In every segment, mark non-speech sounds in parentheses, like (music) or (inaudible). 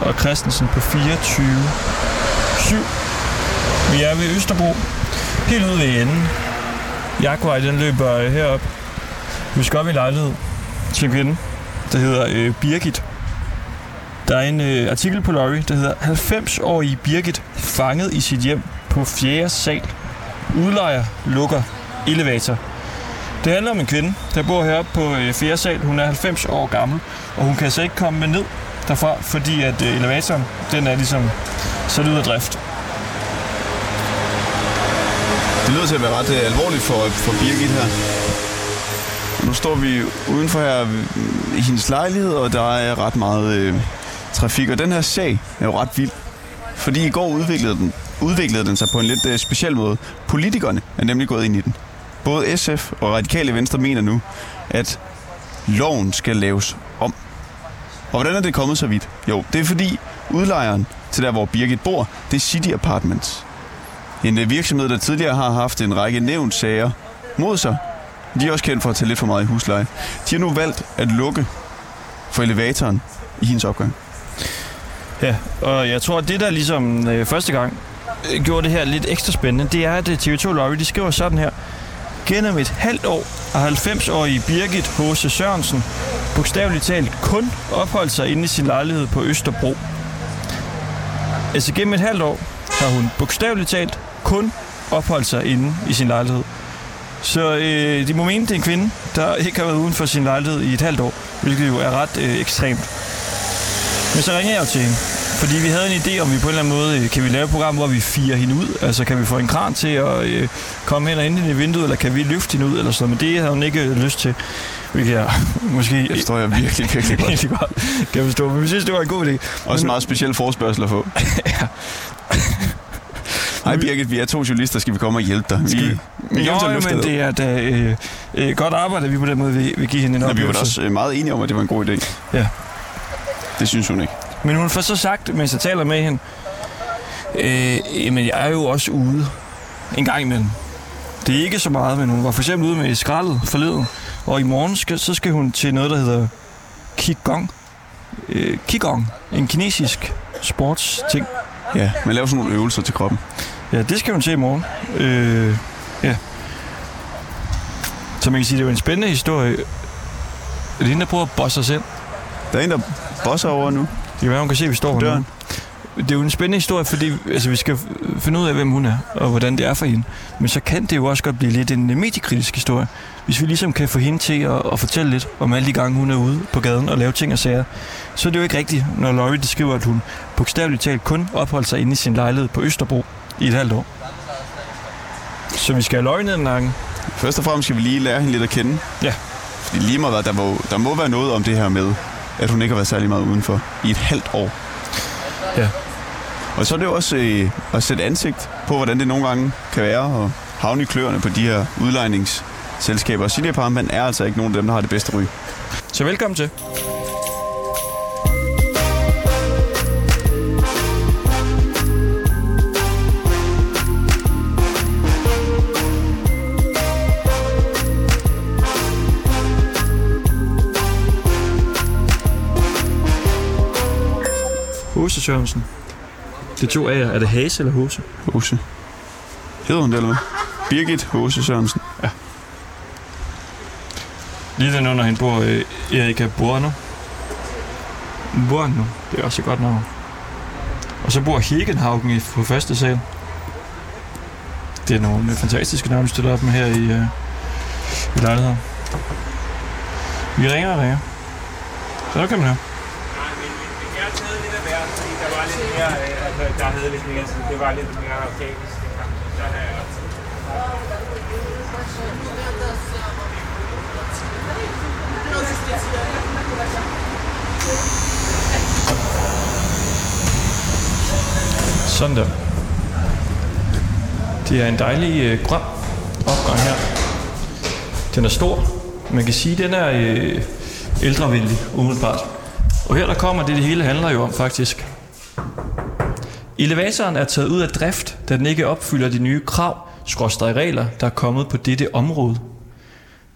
og Christensen på 24 7. Vi er ved Østerbro, helt ude ved enden. Jaguar, den løber øh, herop. Vi skal op i lejlighed til den. Det hedder øh, Birgit. Der er en øh, artikel på Lorry, der hedder 90-årige Birgit fanget i sit hjem på 4. sal. Udlejer lukker elevator. Det handler om en kvinde, der bor heroppe på øh, 4. sal. Hun er 90 år gammel, og hun kan altså ikke komme med ned derfra, fordi at øh, elevatoren, den er ligesom sat ud af drift. Det lyder til at være ret øh, alvorligt for, for Birgit her. Nu står vi udenfor her i hendes lejlighed, og der er ret meget øh, trafik. Og den her sag er jo ret vild. Fordi i går udviklede den, udviklede den sig på en lidt øh, speciel måde. Politikerne er nemlig gået ind i den. Både SF og Radikale Venstre mener nu, at loven skal laves. Og hvordan er det kommet så vidt? Jo, det er fordi udlejeren til der, hvor Birgit bor, det er City Apartments. En øh, virksomhed, der tidligere har haft en række nævnsager mod sig. De er også kendt for at tage lidt for meget i husleje. De har nu valgt at lukke for elevatoren i hendes opgang. Ja, og jeg tror, at det der ligesom øh, første gang øh, gjorde det her lidt ekstra spændende, det er, at øh, TV2 Lorry, de skriver sådan her. Gennem et halvt år har 90-årige Birgit H.C. Sørensen bogstaveligt talt kun opholdt sig inde i sin lejlighed på Østerbro. Altså gennem et halvt år har hun bogstaveligt talt kun opholdt sig inde i sin lejlighed. Så øh, de må mene, det er en kvinde, der ikke har været uden for sin lejlighed i et halvt år, hvilket jo er ret øh, ekstremt. Men så ringer jeg jo til hende, fordi vi havde en idé om, vi på en eller anden måde øh, kan vi lave et program, hvor vi firer hende ud. Altså kan vi få en kran til at øh, komme hen og ind i vinduet, eller kan vi løfte hende ud, eller sådan Men det havde hun ikke lyst til. Hvilket (laughs) jeg måske... Det forstår jeg virkelig, (laughs) virkelig godt. egentlig godt kan forstå. Men vi synes, det var en god idé. Også en meget speciel forspørgsel at få. (laughs) ja. Hej Birgit, vi er to journalister, skal vi komme og hjælpe dig? Vi, vi, vi Jo, men dig. det er da øh, øh, godt arbejde, at vi på den måde vil, vil give hende en Ja, vi var oplevelse. også øh, meget enige om, at det var en god idé. Ja. Det synes hun ikke. Men hun får så sagt, mens jeg taler med hende, øh, jamen jeg er jo også ude en gang imellem. Det er ikke så meget, men hun var for eksempel ude med skraldet forleden, og i morgen skal, så skal hun til noget, der hedder Qigong. Øh, Qigong, en kinesisk sportsting. Ja, man laver sådan nogle øvelser til kroppen. Ja, det skal hun til i morgen. Øh, ja. Så man kan sige, det er jo en spændende historie. Er det hende, der prøver at bosse sig selv? Der er en, der bosser over nu. Det kan være, hun kan se, at vi står På døren. nu. Det er jo en spændende historie, fordi altså, vi skal finde ud af, hvem hun er, og hvordan det er for hende. Men så kan det jo også godt blive lidt en mediekritisk historie. Hvis vi ligesom kan få hende til at, at fortælle lidt om alle de gange, hun er ude på gaden og lave ting og sager, så er det jo ikke rigtigt, når Laurie skriver, at hun bogstaveligt talt kun opholdt sig inde i sin lejlighed på Østerbro i et halvt år. Så vi skal have løg ned ad nakken. Først og fremmest skal vi lige lære hende lidt at kende. Ja. Fordi lige meget, der, må, der må være noget om det her med, at hun ikke har været særlig meget udenfor i et halvt år. Ja. Og så er det jo også øh, at sætte ansigt på, hvordan det nogle gange kan være at havne i kløerne på de her udlejningsselskaber. Og City Apartment er altså ikke nogen af dem, der har det bedste ry. Så velkommen til. Hose Sørensen. Det er to A'er. Er det Hase eller Hose? Hose. Hedder hun det, eller hvad? Birgit Hose Sørensen. Lige den under hende bor øh, Erika Borno. Borno, det er også et godt navn. Og så bor Hegenhaugen i, på første sal. Det er nogle øh, fantastiske navne, du stiller op med her i, øh, i lejligheden. Vi ringer og ringer. Så nu kan man høre. Jeg har taget lidt af hver, fordi der var lidt mere, øh, altså, der havde lidt mere, sådan, det var lidt mere organisk. Der har jeg Sådan der. Det er en dejlig øh, grøn opgang her. Den er stor. Man kan sige, at den er øh, ældrevenlig, umiddelbart. Og her der kommer det, det hele handler jo om faktisk. Elevatoren er taget ud af drift, da den ikke opfylder de nye krav, skråstrej regler, der er kommet på dette område.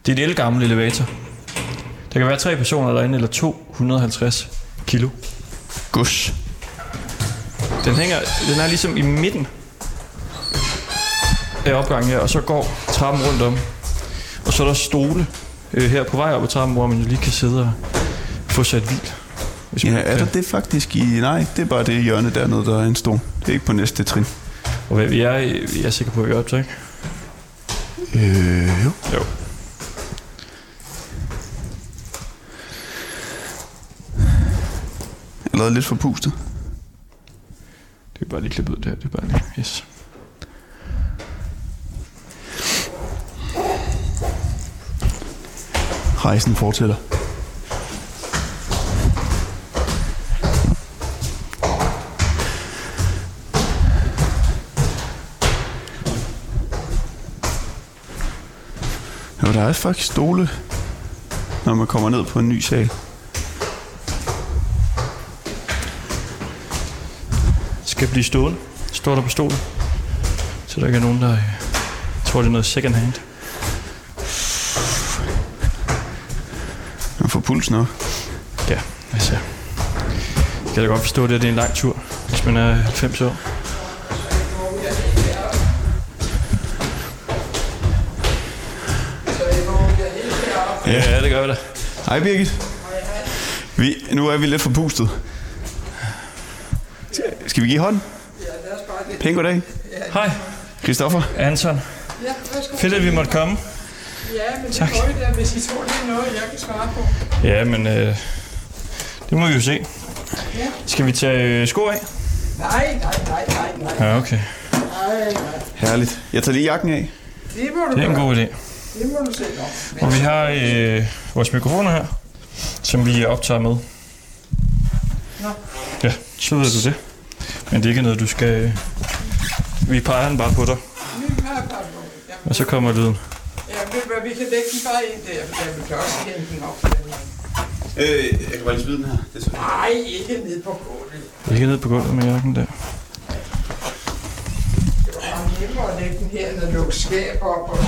Det er en elgammel elevator. Der kan være tre personer derinde, eller 250 kilo. Gus. Den hænger, den er ligesom i midten af opgangen her, og så går trappen rundt om. Og så er der stole øh, her på vej op ad trappen, hvor man jo lige kan sidde og få et hvil. Hvis Ja, er der det faktisk i... Nej, det er bare det hjørne dernede, der er en stol. Det er ikke på næste trin. Og hvad vi er, jeg er sikker på, at vi er optaget. Øh, jo. Jo. Jeg lavet lidt for pustet. Det er bare lige klippet ud der. Det er bare lige, yes. Rejsen fortsætter. Jo, der er faktisk stole, når man kommer ned på en ny sal. Skal blive stående. Står der på stolen. Så der ikke er nogen, der øh, tror, det er noget second hand. Man får pulsen op. Ja, altså. Jeg kan da godt forstå, at det er en lang tur, hvis man er 90 år. Ja, det gør vi da. Hej Birgit. Vi, nu er vi lidt forpustet. Skal vi give hånden? Pæn goddag. Hej, Christoffer. Anton. Ja, værsgo. Fedt, at vi måtte komme. Ja, men Tak. det må I da, hvis I tror, det er noget, jeg kan svare på. Ja, men øh, det må vi jo se. Ja. Skal vi tage øh, sko af? Nej, nej, nej, nej, nej, Ja, okay. nej, nej. Herligt. Jeg tager lige jakken af. Det må du Det er en god idé. Det må du selv om. Og vi har øh, vores mikrofoner her, som vi optager med. Nå. Ja, så ved du det. Men det er ikke noget, du skal... øh, Vi peger den bare på dig, Vi par på. Ja, og så kommer lyden. ja ved du hvad, vi kan lægge den bare ind der, for vi kan også hente den op. Øh, jeg kan bare lige smide den her. Det er så Nej, ikke ned på gulvet. Ikke ned på gulvet med jakken der. Det var nemmere at lægge den her, når du skab op og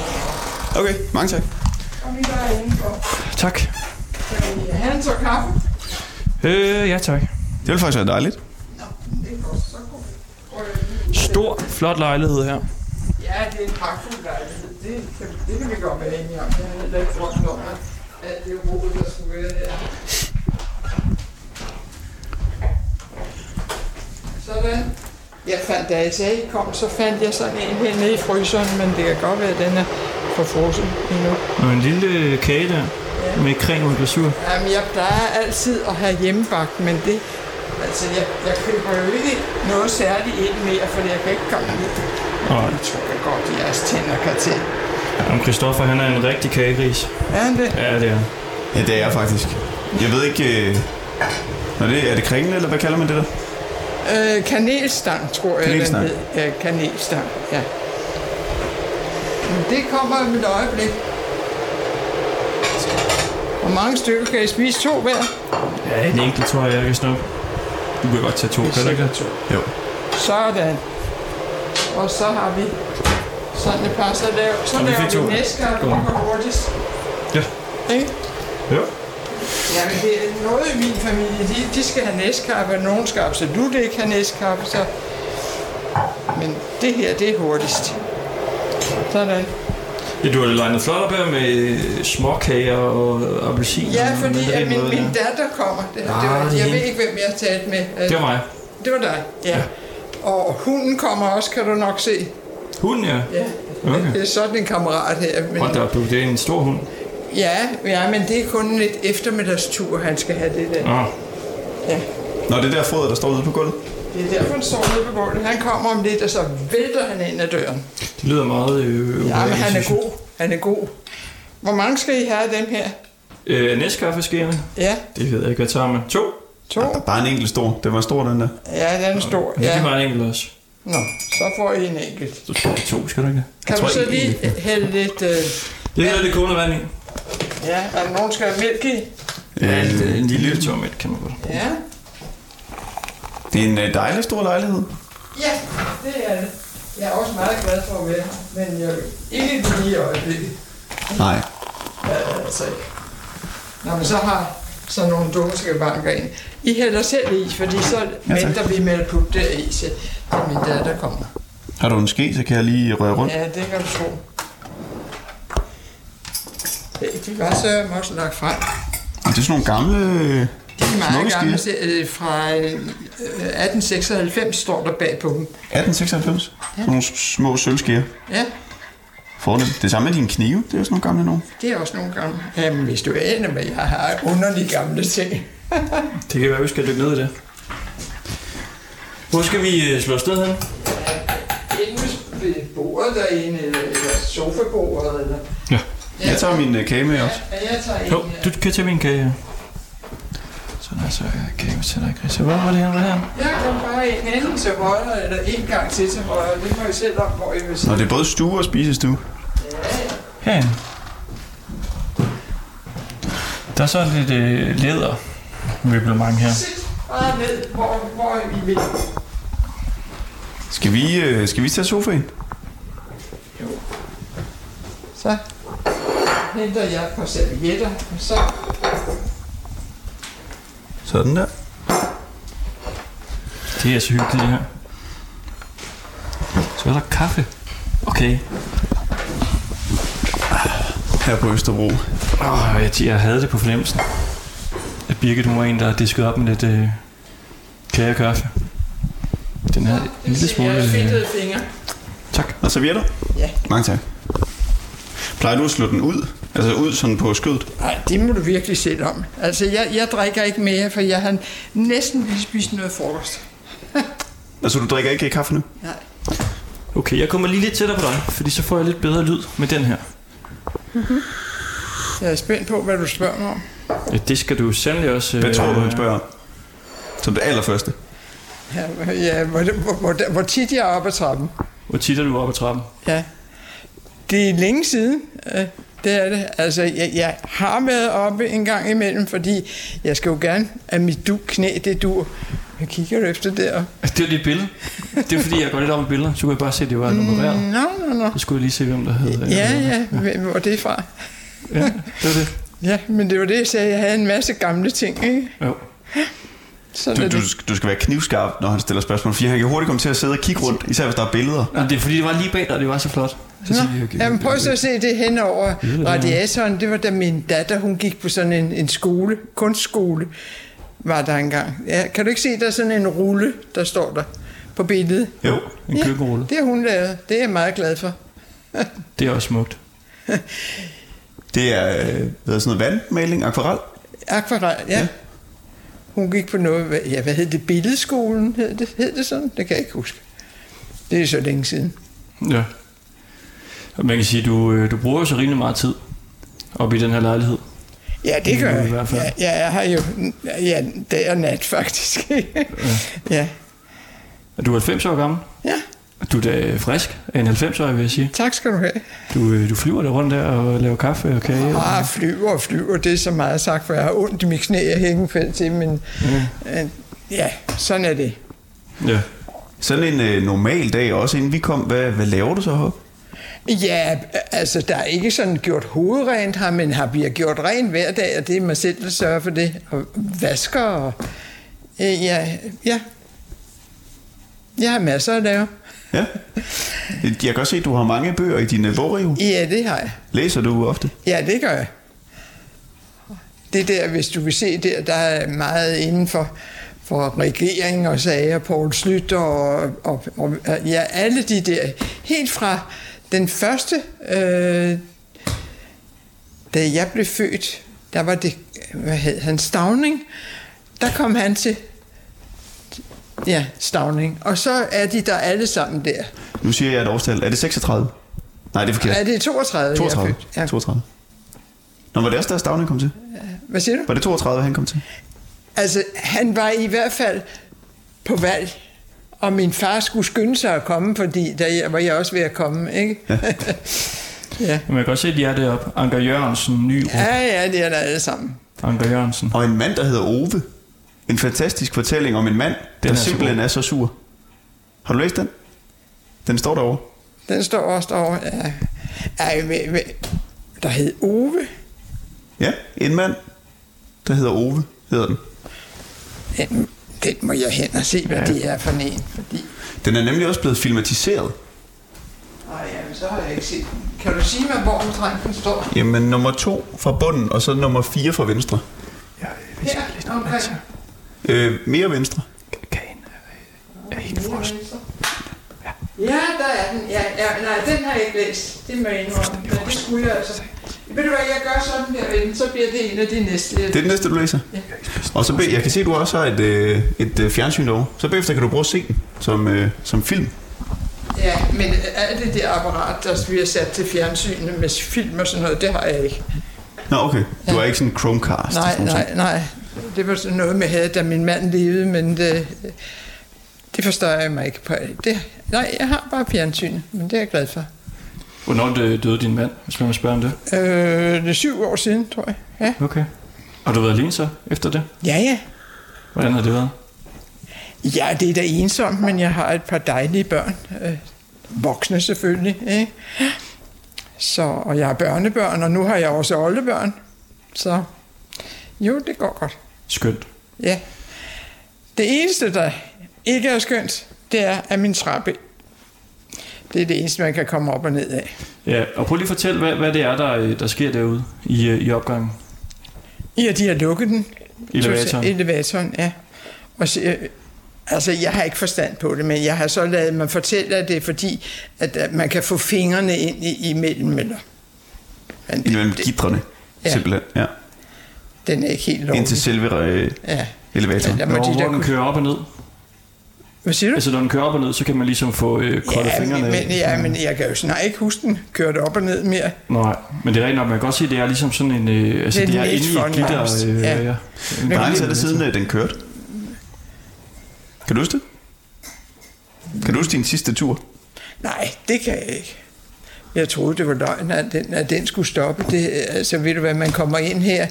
Okay, mange tak. Kom lige der indenfor. Tak. Skal vi have en så kaffe? Øh, ja tak. Det ville faktisk være dejligt. Nå, det er godt. Så at- Stor, flot lejlighed her. Ja, det er en pragtfuld lejlighed. Det, kan, det kan vi godt være enige om. Jeg har heller ikke drømt om, at, at det er roligt, der skulle være her. Sådan. Jeg fandt, da jeg sagde, I kom, så fandt jeg sådan en her nede i fryseren, men det kan godt være, at den er for frossen endnu. Og en lille kage der, med creme og glasur. Jamen, jeg plejer altid at have hjemmebagt, men det... Altså, jeg, jeg køber jo ikke noget særligt ind mere, for jeg kan ikke komme ud. Og Jeg tror jeg godt, jeres tænder kan til. om Christoffer, han er en rigtig kagegris. Er han det? Ja, det er. Ja, det er jeg faktisk. Jeg ved ikke... Øh... Nå, det, er det kringle, eller hvad kalder man det der? Øh, kanelstang, tror jeg, Kanelstang. den hed. Ja, kanelstang, ja. Men det kommer om et øjeblik. Hvor mange stykker kan I spise? To hver? Ja, en enkelt tror jeg, jeg kan snuppe. Du kan godt tage to, kan du ikke? to. Jo. Sådan. Og så har vi sådan et par, så laver, så Og vi laver to. vi næskar, Kom. og hurtigst. Ja. Ikke? Jo. Jamen, det er noget i min familie. De, de skal have næskaffe, og nogen skal absolut ikke have næskaffe, så... Men det her, det er hurtigst. Sådan. Ja, du har legnet flot op her med småkager og appelsin. Ja, fordi at min, noget min der. datter kommer. Det, Ah, var, det er jeg ved ikke, hvem jeg har talt med. Øh, Det var mig. Det var dig, ja. Og hunden kommer også, kan du nok se. Hunden, ja. Ja, Okay. det er sådan en kammerat her. Men, Hold da op, du. Det er en stor hund. Ja, ja, men det er kun lidt eftermiddagstur, han skal have det der. Nå, Ja. Nå, det der foder, der står ude på gulvet. Det er derfor, han står nede på gulvet. Han kommer om lidt, og så vælter han ind ad døren. det lyder meget øh, Ja, men han er god. Han er god. Hvor mange skal I have af dem her? Øh, næstkaffeskærene. Ja, Det ved jeg ikke, hvad tager man. To? to. Bare en enkelt stor. Det var stor, den der. Ja, den er stor. Ja. Det er Ja. bare en enkelt også. Nå, så får I en enkelt. Så skal jeg to, skal du ikke? Kan du så lige hælde lidt... Øh, Det er lidt kogende vand i. ja, er der nogen, der skal have mælk i? Ja, en, en lille tør mælk kan man godt. Ja. Det er en øh, dejlig stor lejlighed. Ja, det er det. Jeg er også meget glad for at være her, men jeg vil ikke lige i øjeblikket. Nej. Ja, altså ikke. Når man så har sådan nogle dumme skavanker ind. I hælder selv i, fordi så Ja, venter vi med at putte det i, til min datter kommer. Har du en ske, så kan jeg lige røre rundt? Ja, det kan du tro. Det- De var så også lagt frem. Og det er sådan nogle gamle... De er meget Smukke gamle. øh, Fra øh, 1896 står der bag på dem. 1896? Ja. Sådan nogle små sølvskeer. Ja, Fornemt. Det samme med dine knive. Det er sådan nogle gamle nogle. det er også nogle gamle. Jamen, hvis du aner, hvad jeg har underlige gamle ting. (laughs) Det kan være, vi skal dykke ned i det. Hvor skal vi øh, slå afsted hen? Inde ved bordet derinde, eller, eller sofabordet, eller... Ja. Jeg tager min øh, kage med også. Ja, jeg tager en Jo, du kan tage min kage. Sådan er så kage til dig, Chris. Hvor var det her? Hvad her? Jeg kom bare en enten til højre, eller en gang til til højre. Det må I selv om, hvor I vil Nå, sidde. det er både stue og spisestue. Herinde. Der er så lidt øh, læder møblement her. Sæt bare ned, hvor, hvor I vil. Skal vi, øh, skal vi tage sofaen? Så henter jeg et par servietter, og så Sådan der. Det er så hyggeligt, det her. Så er der kaffe. Okay. Her på Østerbro. Oh, jeg, jeg havde det på fornemmelsen. At Birgit, hun var en, der diskede op med lidt øh, kage og kaffe. Den her en lille smule... Jeg Øh, fedtede fingre. Tak. Og servietter? Ja. Mange tak. Plejer du at slå den ud? Altså ud sådan på skødet? Nej, det må du virkelig selv om. Altså, jeg, jeg drikker ikke mere, for jeg har næsten lige spist noget frokost. (laughs) Altså du drikker ikke kaffe nu? Nej. okay, jeg kommer lige lidt tættere på dig, fordi så får jeg lidt bedre lyd med den her. Jeg er spændt på, hvad du spørger mig om. Ja, det skal du sandelig også... Hvad tror du, han spørger om? Som det allerførste. Ja, ja hvor, hvor, hvor, hvor tit jeg er oppe ad trappen. Hvor tit er du oppe ad trappen? Ja. Det er længe siden. Det er det. Altså, jeg, jeg har været oppe en gang imellem, fordi jeg skal jo gerne, at mit du, knæ, det dur. Jeg kigger efter der. Det var dit billede. Det er fordi, jeg går lidt op i billeder. Så kunne jeg bare se, at det var nummereret. Nå, nå, nå. Så skulle jeg lige se, hvem der hed... Ja, ja, hvem- hvor er det fra? ja. Det var det. Ja, men det var det, jeg sagde. Jeg havde en masse gamle ting, ikke? Jo. Sådan Du, er du, du skal være knivskarp, når han stiller spørgsmål, fordi han kan hurtigt komme til at sidde og kigge rundt, især hvis der er billeder. Nå, det er fordi, det var lige bag dig, det var så flot. Så Nå, siger jeg, okay, jamen prøv så at se det hen over det er- radiatoren. Det var da min datter, hun gik på sådan en, en skole, kunstskole, var der engang. Ja, kan du ikke se, der er sådan en rulle, der står der på billedet? Jo, en køkkenrulle. det har hun lavet. Det er jeg meget glad for. Det er også smukt. Det er øh, hvad hedder sådan noget vandmaling, akvarel. Akvarel, ja. Ja. Ja. Hun gik på noget, hvad- ja, hvad hed det? Billedskolen, hed det, hed det sådan? Det kan jeg ikke huske. Det er så længe siden. Ja. Man kan sige, du, øh, du bruger jo så rimelig meget tid op i den her lejlighed. Ja, det gør I jeg. hvert fald. Ja, ja, jeg har jo ja, dag og nat, faktisk. ja. Er du 90 år gammel? ja, Du er da frisk af en 90-årig, vil jeg sige. tak skal du have. Du, øh, du flyver der rundt der og laver kaffe og kage. Ah, flyver og flyver, det er så meget sagt, for jeg har ondt i mit knæ og hængefeldt til, men øh, ja, sådan er det. Ja. Sådan en øh, normal dag, også inden vi kom, hvad, hvad laver du så heroppe? Ja, altså, der er ikke sådan gjort hovedrent her, men har bliver gjort rent hver dag, og det er mig selv, der sørger for det. Og vasker og... Øh, ja, ja. Jeg har masser at lave. Ja. Jeg kan også se, at du har mange bøger i din øh, bogreol. Ja, det har jeg. Læser du ofte? Ja, det gør jeg. Det der, hvis du vil se der, der er meget inden for, for regering og sager, Poul Slytter og, og, og ja, alle de der. Helt fra den første, øh, da jeg blev født, der var det, hvad hed han, Stavning, der kom han til, ja, Stavning. Og så er de der alle sammen der. Nu siger jeg et årstal. Er det 36? Nej, det er forkert. Er det 32, jeg er 32. født? Ja. 32. Nå, var det også der Stavning kom til? Hvad siger du? Var det 32, han kom til? Altså, han var i hvert fald på valg, og min far skulle skynde sig at komme, fordi der var jeg også ved at komme, ikke? Ja, (laughs) ja. Men jeg kan godt se, at de er deroppe. Anker Jørgensen, Ny ja, ja det er der alle sammen. Anker Jørgensen. Og en mand, der hedder Ove. En fantastisk fortælling om en mand, der er så simpelthen god. er så sur. Har du læst den? Den står derovre. Den står også derovre. Ja. Ej, ved, ved, der hed Ove. Ja, en mand, der hedder Ove, hedder den. den, den må jeg hen og se, hvad ja. det er for en. Fordi, Den er nemlig også blevet filmatiseret. nej, jamen, så har jeg ikke set den. Kan du sige mig, hvor omtrent den står? Jamen, nummer to fra bunden, og så nummer fire fra venstre. Ja, hvis jeg lidt omkring. Øh, mere venstre. Kagen er, er helt frost. Ja, der er den. Ja, ja, nej, den har jeg ikke læst. Det må jeg indrømme. Men det skulle jeg altså. Ved du hvad, jeg gør sådan her, ven, så bliver det en af de næste. Det er den næste, du læser. Ja. Og så be, jeg kan se, at du også har et, øh, et øh, fjernsyn derovre. Så bagefter kan du prøve at se den som, øh, som film. Ja, men alt det der apparat, der bliver sat til fjernsynet med film og sådan noget, det har jeg ikke. Nå, okay. Du Ja. har ikke sådan en Chromecast? Nej, nej, nej. Det var sådan noget med havde, da min mand levede, men det, det forstår jeg mig ikke på. Det, nej, jeg har bare fjernsynet, men det er jeg glad for. Hvornår dø- døde din mand, hvis man må spørge om det? Øh, det er syv år siden, tror jeg. Ja, Okay. Og du har været alene så efter det? ja. ja. Hvordan har det været? Ja, det er da ensomt, men jeg har et par dejlige børn. Øh, voksne selvfølgelig. Ikke? Så, og jeg har børnebørn, og nu har jeg også oldebørn. Så jo, det går godt. Skønt. Ja. Det eneste, der ikke er skønt, det er, at min trappe, det er det eneste, man kan komme op og ned af. Ja, og prøv lige at fortælle, hvad, hvad det er, der, øh, der sker derude i, øh, i opgangen. I at de har lukket den. Elevatoren. Elevatoren, ja. Og så, øh, altså, jeg har ikke forstand på det, men jeg har så lavet mig fortælle, at det er fordi, at, at man kan få fingrene ind i, imellem, eller... Men Imellem gitrene, Ja. simpelthen. Ja. Den er ikke helt lovlig. Ind til selve øh, Ja. elevatoren. Ja, der må de hvor den kunne... kører op og ned. Hvad siger du? Altså, når den kører op og ned, så kan man ligesom få øh, kolde Ja, fingrene men, ja, men jeg kan jo snart ikke huske den kørt op og ned mere. Nej, men det er rigtigt nok, man kan godt se, at det er ligesom sådan en... Øh, altså, Det er det er net inde i et gitter. Øh, Ja. ja. Hvor lang tid er det siden, den kørte? Kan du huske det? Kan du huske din sidste tur? Nej, det kan jeg ikke. Jeg troede, det var løgn, at den, at den skulle stoppe. Det, altså, ved du hvad, man kommer ind her,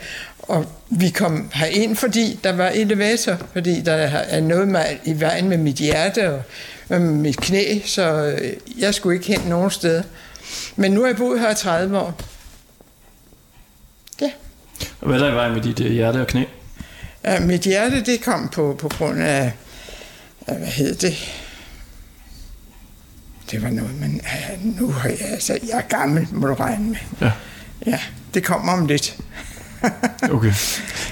og vi kom herind, fordi der var elevator, fordi der er noget med, i vejen med mit hjerte og med mit knæ, så øh, jeg skulle ikke hen nogen sted. Men nu har jeg boet her i 30 år. Ja. Og Hvad er der i vejen med dit øh, hjerte og knæ? Ja, mit hjerte, det kom på, på grund af, af, hvad hed det? Det var noget, men nu har jeg, altså, jeg er gammel, må du regne med. Ja, Ja, det kommer om lidt. (laughs) okay.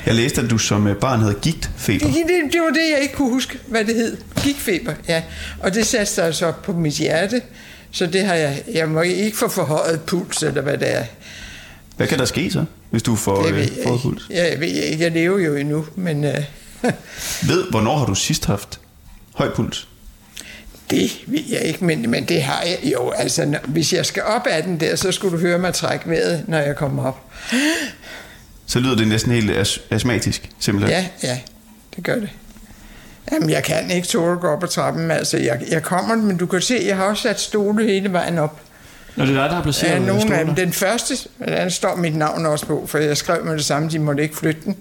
Jeg læste, at du som øh, barn havde gigtfeber. Det, det, det var det, jeg ikke kunne huske, hvad det hed. Gigtfeber, ja. Og det satte sig altså op på mit hjerte, så det har jeg, jeg må ikke få forhøjet puls, eller hvad det er. Hvad kan der ske så, hvis du får, øh, jeg ikke. puls? Ja, jeg ved ikke, jeg lever jo endnu, men øh, (laughs) Ved, hvornår har du sidst haft høj puls? det ved jeg ikke, men, men det har jeg jo. Altså, når, hvis jeg skal op ad den der, så skulle du høre mig trække vejret, når jeg kommer op. Så lyder det næsten helt as- astmatisk, simpelthen. Ja, ja, det gør det. Jamen, jeg kan ikke tåle at gå op ad trappen. Altså, jeg, jeg kommer, men du kan se, jeg har også sat stole hele vejen op. Når det er dig, der har placeret Ja, nogle af dem. Den første, der står mit navn også på, for jeg skrev med det samme, de måtte ikke flytte den.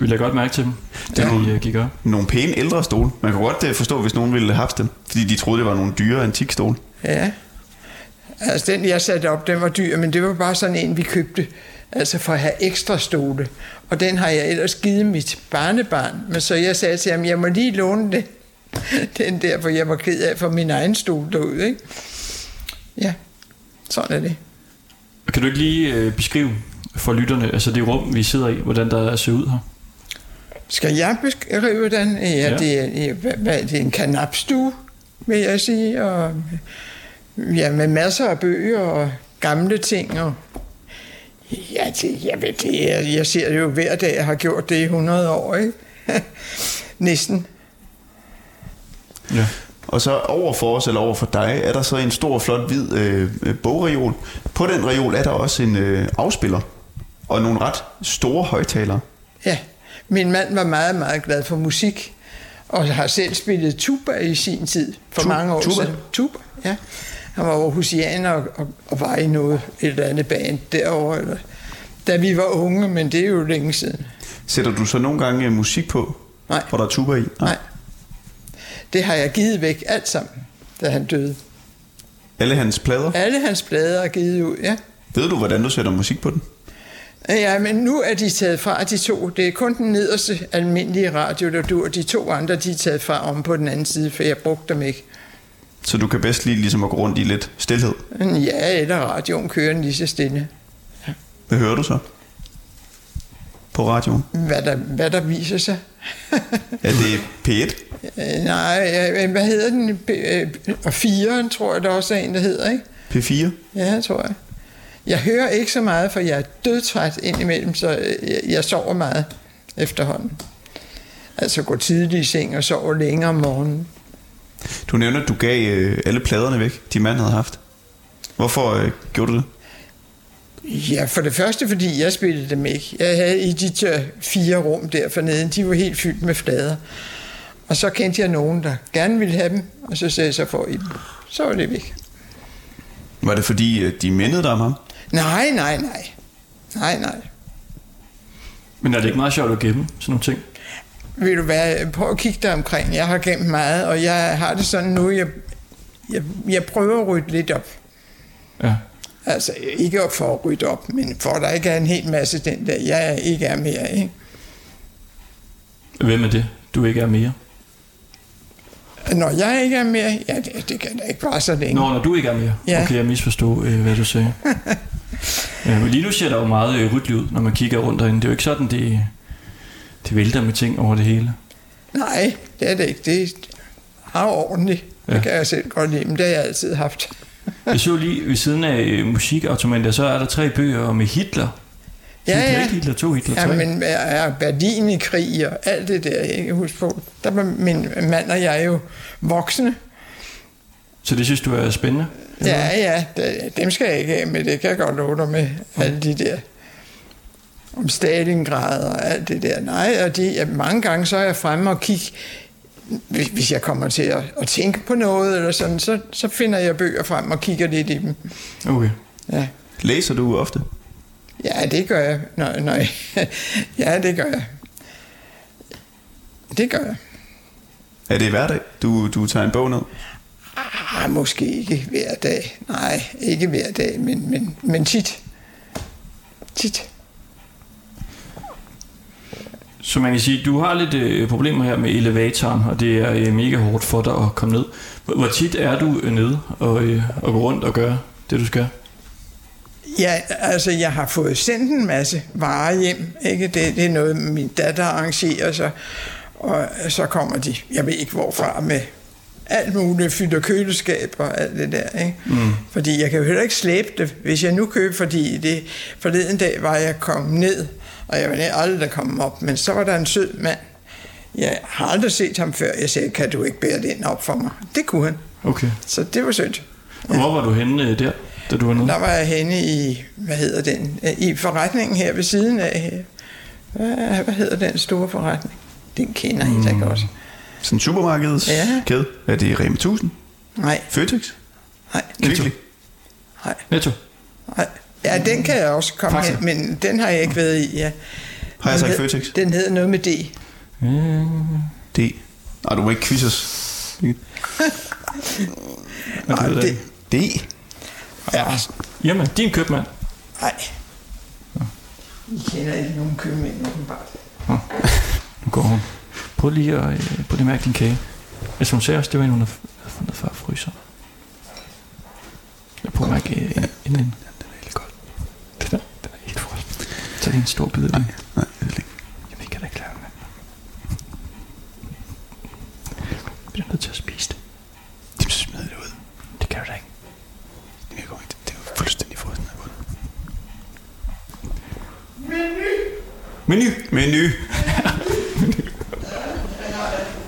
Vi lader godt mærke til dem, da Ja. vi øh, gik op. Nogle pæne ældre stole. Man kan godt øh, forstå, hvis nogen ville have dem, fordi de troede, det var nogle dyre antikstole. ja. Altså, den jeg satte op, den var dyr, men det var bare sådan en, vi købte. Altså for at have ekstra stole. Og den har jeg ellers givet mit barnebarn. Men så jeg sagde til ham, jeg må lige låne den. (laughs) Den der, for jeg var ked af for min egen stol derude, ikke? Ja, sådan er det. Kan du ikke lige øh, beskrive for lytterne, altså det rum, vi sidder i, hvordan der ser ud her? Skal jeg beskrive den? Ja, Ja. Det, er, hvad, det er en kanapstue, vil jeg sige, og ja, med masser af bøger og gamle ting. Og, ja, det, jeg, ved, det er, jeg ser det jo hver dag, jeg har gjort det i 100 år, ikke? (laughs) Næsten. Ja. Og så over for os, eller over for dig, er der så en stor, flot, hvid øh, øh, bogreol. På den reol er der også en øh, afspiller og nogle ret store højtalere. Ja, min mand var meget, meget glad for musik, og har selv spillet tuba i sin tid, for Tu- mange år tuba? siden. Tuba, ja. Han var Aarhusianer og, og, og var i noget, et eller andet band derovre, eller, da vi var unge, men det er jo længe siden. Sætter du så nogle gange øh, musik på, Nej. hvor der er tuba i? Nej. Det har jeg givet væk alt sammen, da han døde. Alle hans plader? Alle hans plader er givet ud, ja. Ved du, hvordan du sætter musik på den? Ja, men nu er de taget fra, de to. Det er kun den nederste almindelige radio, der dur. De to andre, de er taget fra om på den anden side, for jeg brugte dem ikke. Så du kan bedst lide ligesom at gå rundt i lidt stillhed. Men ja, eller radioen kører lige så stille. Hvad hører du så? På radioen? Hvad der, hvad der viser sig. (laughs) Er det P1? Øh, Nej, øh, hvad hedder den? B- øh, Og firen, tror jeg, der også er en, der hedder, ikke? P4? Ja, tror jeg. Jeg hører ikke så meget, for jeg er dødtræt indimellem, så jeg, jeg sover meget efterhånden. Altså går tidligt i seng og sover længere om morgenen. Du nævner, at du gav øh, alle pladerne væk, de mand havde haft. Hvorfor øh, gjorde du det? Ja, for det første, fordi jeg spillede dem ikke. Jeg havde i de der fire rum der forneden, de var helt fyldt med flader. Og så kendte jeg nogen, der gerne ville have dem, og så sagde jeg, så får I dem. Så var det væk. Var det fordi, de mindede dig om ham? Nej, nej, nej. Nej, nej. Men er det ikke meget sjovt at gemme sådan nogle ting? Vil du være, prøv at kigge dig omkring. Jeg har gemt meget, og jeg har det sådan nu, jeg, jeg, jeg prøver at rydde lidt op. Ja. Altså, ikke for at rydde op, men for at der ikke er en hel masse den der, jeg ikke er mere, ikke? Hvem er det, du ikke er mere? Når jeg ikke er mere, ja, det, det kan da ikke bare så længe. Nå, når du ikke er mere. Ja. Okay, jeg misforstod, øh, hvad du sagde. (laughs) ja, men lige nu ser der jo meget øh, ryddeligt ud, når man kigger rundt derinde. Det er jo ikke sådan, det, det vælter med ting over det hele. Nej, det er det ikke. Det er ordentligt. Ja. Det kan jeg selv godt lide, men det har jeg altid haft. (laughs) Jeg så lige ved siden af øh, musikautomater, så er der tre bøger om Hitler. Ja, Hitler ja. 1, Hitler 2, Hitler 3. Ja, men er Berlin i krig og alt det der, ikke? Husk på, der var min mand og jeg jo voksne. Så det synes du er spændende? Ja, ja, det- dem skal jeg ikke af med, det kan jeg godt love dig med, alle de der om Stalingrad og alt det der. Nej, og de, ja, mange gange så er jeg fremme og kigge, hvis, jeg kommer til at, at tænke på noget eller sådan, så, så finder jeg bøger frem og kigger lidt i dem. Okay. Ja, Læser du ofte? ja det gør jeg. Når jeg (laughs) ja, det gør jeg. Det gør jeg. Er det hverdag, du, du tager en bog ned? Ah, måske ikke hver dag. Nej, ikke hver dag, men, men, men tit. Tit. Så man kan sige, du har lidt øh, problemer her med elevatoren, og det er øh, mega hårdt for dig at komme ned. Hvor, hvor tit er du øh, nede og, øh, og gå rundt og gøre det, du skal? Ja, altså jeg har fået sendt en masse varer hjem. Ikke? Det, det er noget, min datter arrangerer sig. Og så kommer de, jeg ved ikke hvorfra, med alt muligt, fylder køleskab og alt det der. Ikke? Mm. Fordi jeg kan jo heller ikke slæbe det, hvis jeg nu køber, fordi det, forleden dag var jeg kommet ned, og jeg var aldrig komme op, men så var der en sød mand. Jeg har aldrig set ham før. Jeg sagde, kan du ikke bære den op for mig? Det kunne han. Okay. Så det var sødt. Og hvor var du henne øh, der, da du var nede? Der var jeg henne i, hvad hedder den, i forretningen her ved siden af her. Hvad, hvad hedder den store forretning? Den kender I da godt. Sådan supermarkedets Ja. kæde? Er det Rema 1000? Nej, Føtex? nej, Kvickly? nej, Netto? nej. Ja, den kan jeg også komme Faxe. hen, men den har jeg ikke været i. Ja. Har jeg sagt Føtex? Den hedder noget med D. Øh, D. Nej, du må ikke quiz os. (laughs) Nej, ved jeg D. Ja, Jamen, din købmand. nej. I kender ikke nogen købmænd, åbenbart. (laughs) Nu går hun. Prøv lige at, øh, prøv lige at mærke din kage. Altså hun sagde også, det var en, hun havde havde fundet før fryser. Jeg prøver at mærke øh, inden. Den er helt godt. Den er, den er helt frossen. Lige en stor bid af det. Nej, det er ikke. Jamen, jeg kan da ikke lade med. Vi bliver nødt til at spise det. De smider det ud. Det kan du da ikke. Jeg går ikke. Det er jo fuldstændig frossen af bunden. Menu! Menu. (laughs)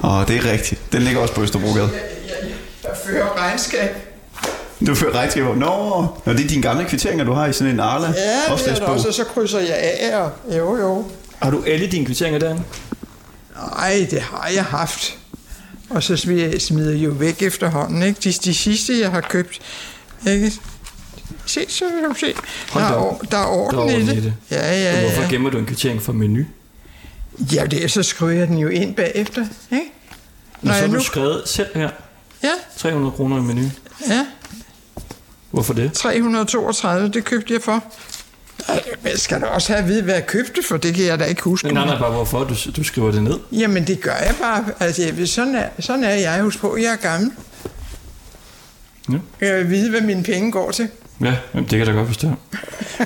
Åh, oh, det er rigtigt. Den ligger også på Østerbrogade. Jeg fører regnskab. Du fører regnskaber. Nå, Nå, det er dine gamle kvitteringer, du har i sådan en Arla Ja, det er der også, og så krydser jeg af. Og, jo, jo. Har du alle dine kvitteringer derinde? Nej, det har jeg haft. Og så smider jeg, smider jeg jo væk efterhånden, ikke? De, de sidste, jeg har købt, ikke? Se, så vil du se. Der er, or- der er orden, Der er orden i i det. det. Ja, ja, Hvorfor ja. gemmer du en kvittering for menu? Ja, det er, så skriver jeg den jo ind bagefter, ikke? Når så jeg har nu... du skrevet selv her. Ja, 300 kroner i menu. ja. Hvorfor det? 332, det købte jeg for. Jeg skal da også have at vide, hvad jeg købte, for det kan jeg da ikke huske. Men nej, nej, bare hvorfor du, du skriver det ned. Jamen, det gør jeg bare. Altså, sådan, er, sådan er jeg. Husk på, jeg er gammel. Ja. Jeg vil vide, hvad mine penge går til. Ja, jamen, det kan jeg da godt forstå.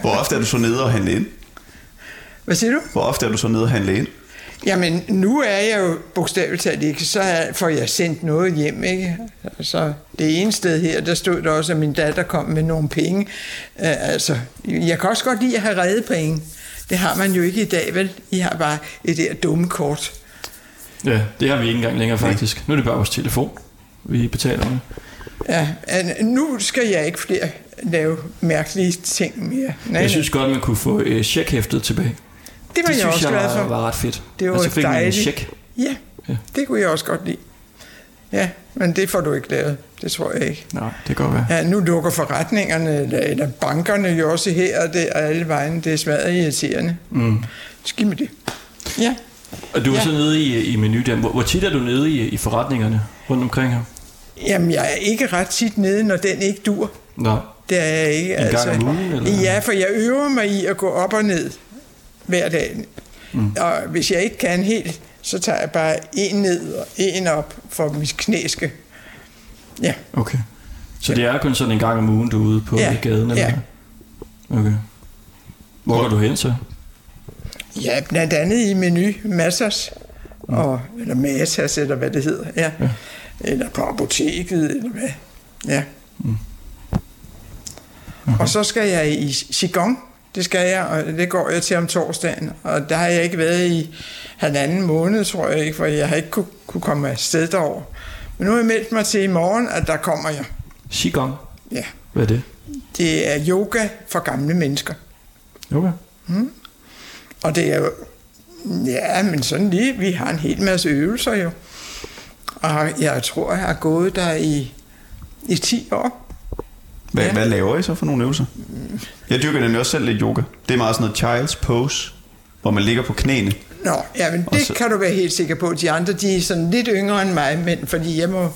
Hvor ofte er du så nede og handle ind? Hvad siger du? Hvor ofte er du så nede og handle ind? Jamen, nu er jeg jo bogstaveligt talt ikke, så får jeg sendt noget hjem, ikke? Så det ene sted her, der stod der også, at min datter kom med nogle penge. Uh, altså, jeg kan også godt lide at have reddet penge. Det har man jo ikke i dag, vel? I har bare et der dumme kort. Ja, det har vi ikke engang længere faktisk. Nu er det bare vores telefon, vi betaler med. Ja, nu skal jeg ikke flere lave mærkelige ting mere. Nej, Jeg synes godt, man kunne få øh, checkhæftet tilbage. Det var det jeg synes også jeg glad var, for. var ret fedt. Det var altså fik man en dejligt. check. Ja, Ja. det kunne jeg også godt lide. Ja, men det får du ikke lavet. Det tror jeg ikke. Nej, det kan godt være. Ja, nu lukker forretningerne, eller, eller bankerne jo også her og der og alle vejen. Det er smadret irriterende. Mm. Skidt med det. Ja. Og du er Ja. så nede i, i menu der. Hvor, hvor tit er du nede i, i forretningerne rundt omkring her? Jamen, jeg er ikke ret tit nede, når den ikke dur. Nå, Det er jeg ikke. En gang om ugen, eller? Ja, for jeg øver mig i at gå op og ned hver dag. Mm. Og hvis jeg ikke kan helt, så tager jeg bare en ned og en op, for mit knæ skal. Ja, okay. Så det er kun sådan en gang om ugen, du er ude på Ja, gaden? Eller ja. Okay. Hvor går du hen så? ja blandt andet i menu Massas, og, eller Matas, eller hvad det hedder. Ja. ja. Eller på apoteket, eller hvad. Ja. Mm. Og så skal jeg i Qigong. Det skal jeg, og det går jeg til om torsdagen. Og der har jeg ikke været i halvanden måned, tror jeg ikke, for jeg har ikke kunne, kunne komme afsted derover. Men nu har jeg meldt mig til i morgen, at der kommer jeg. Qigong. Ja. Hvad er det? Det er yoga for gamle mennesker. Okay. Og det er jo, ja, men sådan lige, vi har en hel masse øvelser jo. Og jeg tror, jeg har gået der i, i 10 år. Hvad, Ja. hvad laver I så for nogle øvelser? Jeg dyrker nemlig også selv lidt yoga. Det er meget sådan noget child's pose, hvor man ligger på knæene. Nå, ja, men det så- kan du være helt sikker på. De andre, de er sådan lidt yngre end mig, men fordi jeg må,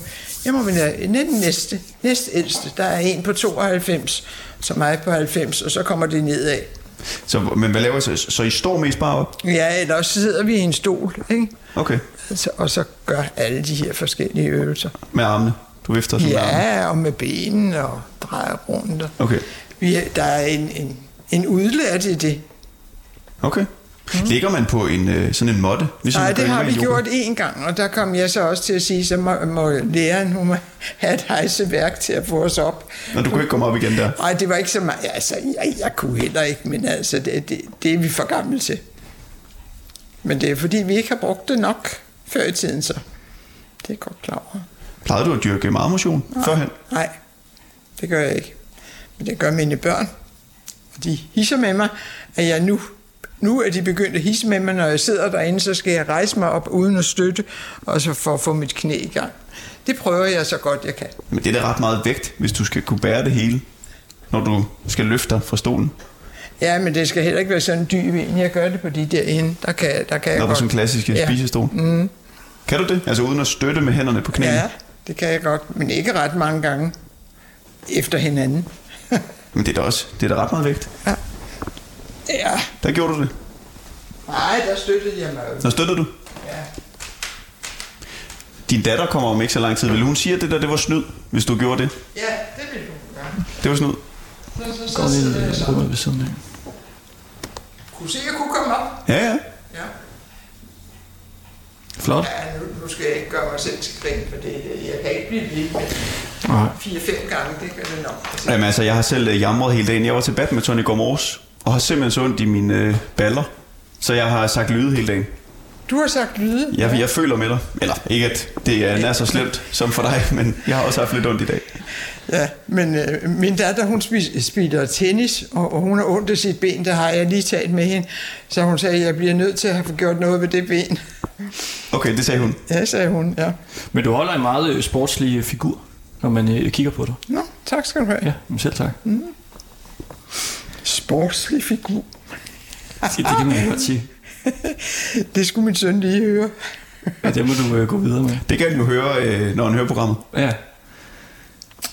jeg må være den næste, næste ældste. Der er en på 92, så mig på 90, og så kommer det nedad. Så, men hvad laver I så? Så I står mest bare op? Ja, ellers sidder vi i en stol, ikke? Okay. Så, og så gør alle de her forskellige øvelser. Med armene? Du vifter sådan? Ja, og med benene og drejer rundt. og- Okay. Vi, er- der er en, en, en udlært i det. Okay. Ligger man på en, øh, sådan en måtte? Ligesom Nej, det har vi gjort én gang, og der kom jeg så også til at sige, så må, må læreren hun må have et hejseværk til at få os op. Nå, du kunne ikke komme op igen der? Nej, det var ikke så meget. Altså, jeg, jeg kunne heller ikke, men altså, det, det, det er vi for gamle til. Men det er fordi, vi ikke har brugt det nok før i tiden, så det er godt klar over. Plejede du at dyrke meget motion førhen? Nej, det gør jeg ikke. Men det gør mine børn. Og de hisser med mig, at jeg nu, nu er de begyndt at hisse med mig, når jeg sidder derinde, så skal jeg rejse mig op uden at støtte, og så for at få mit knæ i gang. Det prøver jeg så godt jeg kan. Men det er da ret meget vægt, hvis du skal kunne bære det hele, når du skal løfte dig fra stolen. Ja, men det skal heller ikke være sådan dyb en. Jeg gør det på de der ende. Der kan, der kan jeg Når du godt. sådan en klassisk Ja. spisestol. Mm. Kan du det? Altså uden at støtte med hænderne på knæene? Ja, det kan jeg godt, men ikke ret mange gange efter hinanden. (laughs) Men det er da også det er da ret meget vægt. ja. ja. Der gjorde du det. Nej, der støttede jeg mig. Så støttede du. Ja. Din datter kommer om ikke så lang tid. Vil hun sige, at det der det var snyd, hvis du gjorde det? Ja, det vil du gøre. Det var snyd. Så, så, Går så, lige sidder jeg i så. rummet ved siden af. Kunne se, at jeg kunne komme op. Ja, ja. Ja. Flot. Ja, nu, nu skal jeg ikke gøre mig selv til grin, for det, jeg kan ikke blive ved med. 4-5 gange, det kan det nok. Altså, Jamen altså, jeg har selv øh, jamret hele dagen. Jeg var til badminton i går morges, og har simpelthen så ondt i mine øh, baller. Så jeg har sagt lyde hele dagen. Du har sagt lyde. Jeg, jeg føler med dig. Eller ikke, at det er nær så slemt som for dig, men jeg har også haft lidt ondt i dag. Ja, men øh, min datter, hun spi- spiller tennis, og, og hun har ondt af sit ben, der har jeg lige talt med hende. Så hun sagde, at jeg bliver nødt til at have gjort noget ved det ben. Okay, det sagde hun. Ja, sagde hun, ja. Men du holder en meget øh, sportslig øh, figur, når man øh, kigger på dig. Nå, tak skal du have. Ja, men selv tak. Sportslig figur. Det, det kan man godt sige. (laughs) Det skulle min søn lige høre. Ja, det må du øh, gå videre med. Det kan jo høre, øh, når han hører programmet. Ja.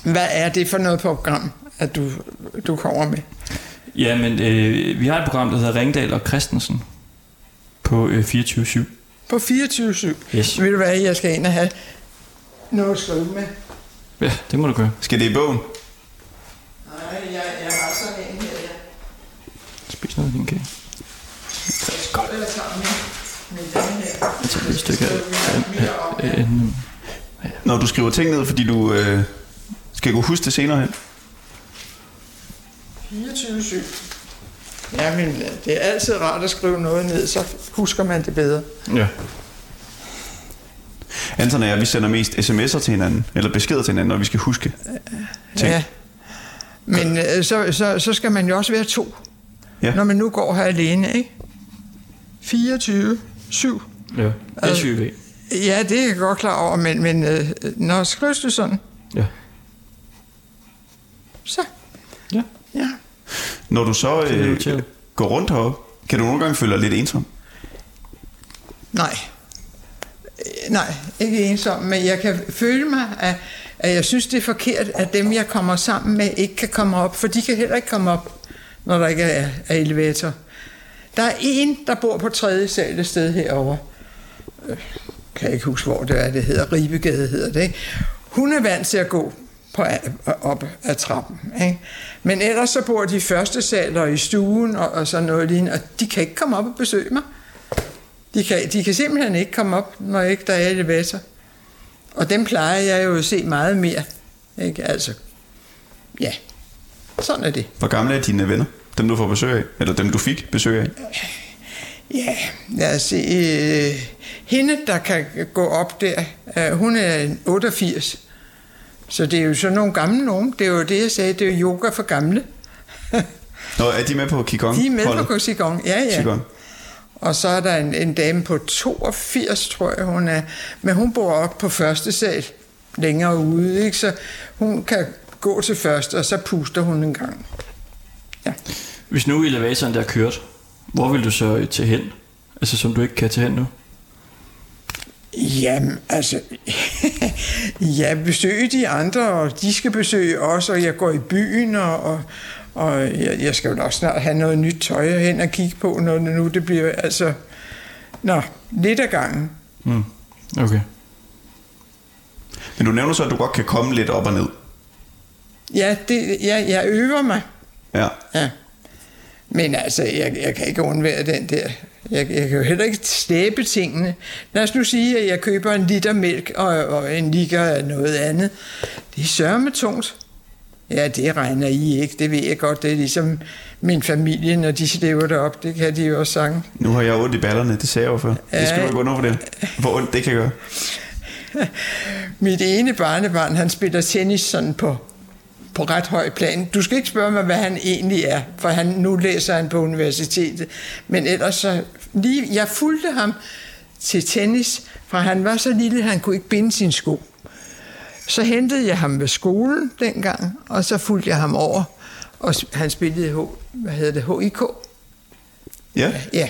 Hvad er det for noget program, at du, du kommer med? Ja, men øh, vi har et program, der hedder Ringdal og Christensen på øh, 24-7. På 24-7. Yes. Ved du hvad, jeg skal ind og have noget at skrive med? Ja, det må du gøre. Skal det i bogen? Nej, jeg, jeg har sådan en her. Jeg, Spis noget af din kage. jeg tager med, med den her. Jeg tager et stykke af øh, øh, Når du skriver ting ned, fordi du øh, skal kunne huske det senere hen. 24-7. Jamen, det er altid rart at skrive noget ned, så husker man det bedre. Ja. Anton og jeg, vi sender mest sms'er til hinanden, eller beskeder til hinanden, når vi skal huske. Ting. Ja. Men øh, så, så, så skal man jo også være to, Ja. når man nu går her alene, ikke? 24, 7. Ja. SUV. Ja, det er jeg godt klar over, men, men øh, når skrives du sådan, Ja. så Ja. ja. Når du så øh, går rundt heroppe, kan du nogle gange føle dig lidt ensom? Nej. Øh, Nej, ikke ensom, men jeg kan føle mig, at, at jeg synes, det er forkert, at dem, jeg kommer sammen med, ikke kan komme op, for de kan heller ikke komme op, når der ikke er, er elevator. Der er en, der bor på tredje sal et sted herovre. Øh, Kan jeg ikke huske, hvor det er, det hedder. Ribegade hedder det, ikke? Hun er vant til at gå på, op ad trappen, ikke? Men ellers så bor de i første sal og i stuen og, og sådan noget lignende, og de kan ikke komme op og besøge mig. De kan, de kan simpelthen ikke komme op, når ikke der er elevator. Og dem plejer jeg jo at se meget mere. Ikke? Altså, ja, sådan er det. Hvor gamle er dine venner? Dem du får besøg af? Eller dem du fik besøg af? Ja, lad os se. Øh, hende, der kan gå op der, øh, hun er 88. Så det er jo sådan nogle gamle nogen. Det er jo det, jeg sagde, det er yoga for gamle. Nå, er de med på Qigong? De er med på holdet? Qigong, ja, ja. Qigong. Og så er der en, en dame på 82, tror jeg hun er. Men hun bor op på første sal længere ude, ikke? så hun kan gå til første, og så puster hun en gang. Ja. Hvis nu elevatoren der er kørt, hvor vil du så til hen? Altså som du ikke kan til hen nu? Jamen, altså, (laughs) jeg besøger de andre, og de skal besøge os, og jeg går i byen, og, og, og jeg, jeg skal jo også snart have noget nyt tøj hen og kigge på, når det nu det bliver, altså, nå, lidt af gangen. Mm. Okay. Men du nævner så, at du godt kan komme lidt op og ned. Ja, det, ja, jeg øver mig. Ja. Ja. Men altså, jeg, jeg kan ikke undvære den der. Jeg, jeg kan jo heller ikke slæbe tingene. Lad os nu sige, at jeg køber en liter mælk og, og en liter af noget andet. Det er sørme tungt. Ja, det regner I ikke. Det ved jeg godt. Det er ligesom min familie, når de slæver det op. Det kan de jo også sange. Nu har jeg ondt i ballerne, det sagde jeg jo før. Det skal Ja. du ikke under for det. Hvor ondt det kan gøre. (laughs) Mit ene barnebarn, han spiller tennis sådan på, på ret høj plan. Du skal ikke spørge mig, hvad han egentlig er, for han, nu læser han på universitetet. Men ellers så, lige, jeg fulgte ham til tennis, for han var så lille, han kunne ikke binde sin sko. Så hentede jeg ham ved skolen dengang, og så fulgte jeg ham over, og han spillede H, hvad hedder det, HIK. Ja. Ja.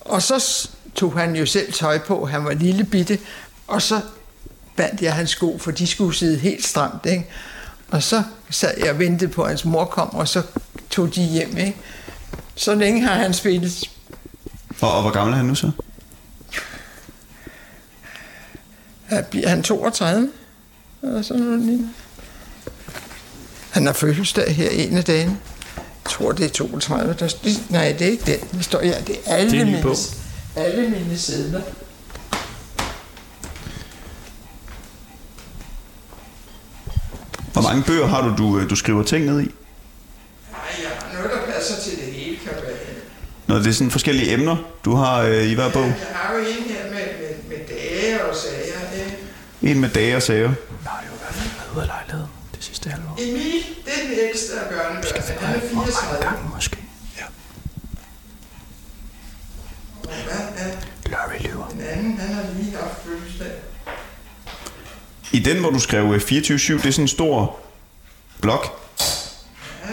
Og så tog han jo selv tøj på, han var lille bitte, og så bandt jeg hans sko, for de skulle sidde helt stramt, ikke? Og så sad jeg og ventede på, at hans mor kom, og så tog de hjem, ikke? Så længe har han spillet. Og, og hvor gammel er han nu så? Er bliver han 32? Eller sådan noget lignende. Han har fødselsdag her en af dagene. Jeg tror, det er 32. Der, det, nej, det er ikke den. Der står, ja, det er alle, Det er mine, alle mine sædler. Hvor mange bøger har du, du, øh, du skriver ting ned i? Nej, jeg har noget, der passer til det hele, kan være. Når det er sådan forskellige emner, du har øh, i hver bog. Jeg har jo en her med, med, med dage og sager. Ikke? En med dage og sager. Nej, jo i hvert fald været af lejligheden det sidste halvår. Emil, det er den ældste af børnebørnene. Han er 34. måske. Ja. Og hvad er Larry lyver. den anden? Han har lige haft fødselsdag. I den, hvor du skrev øh, 24-7, det er sådan en stor blok.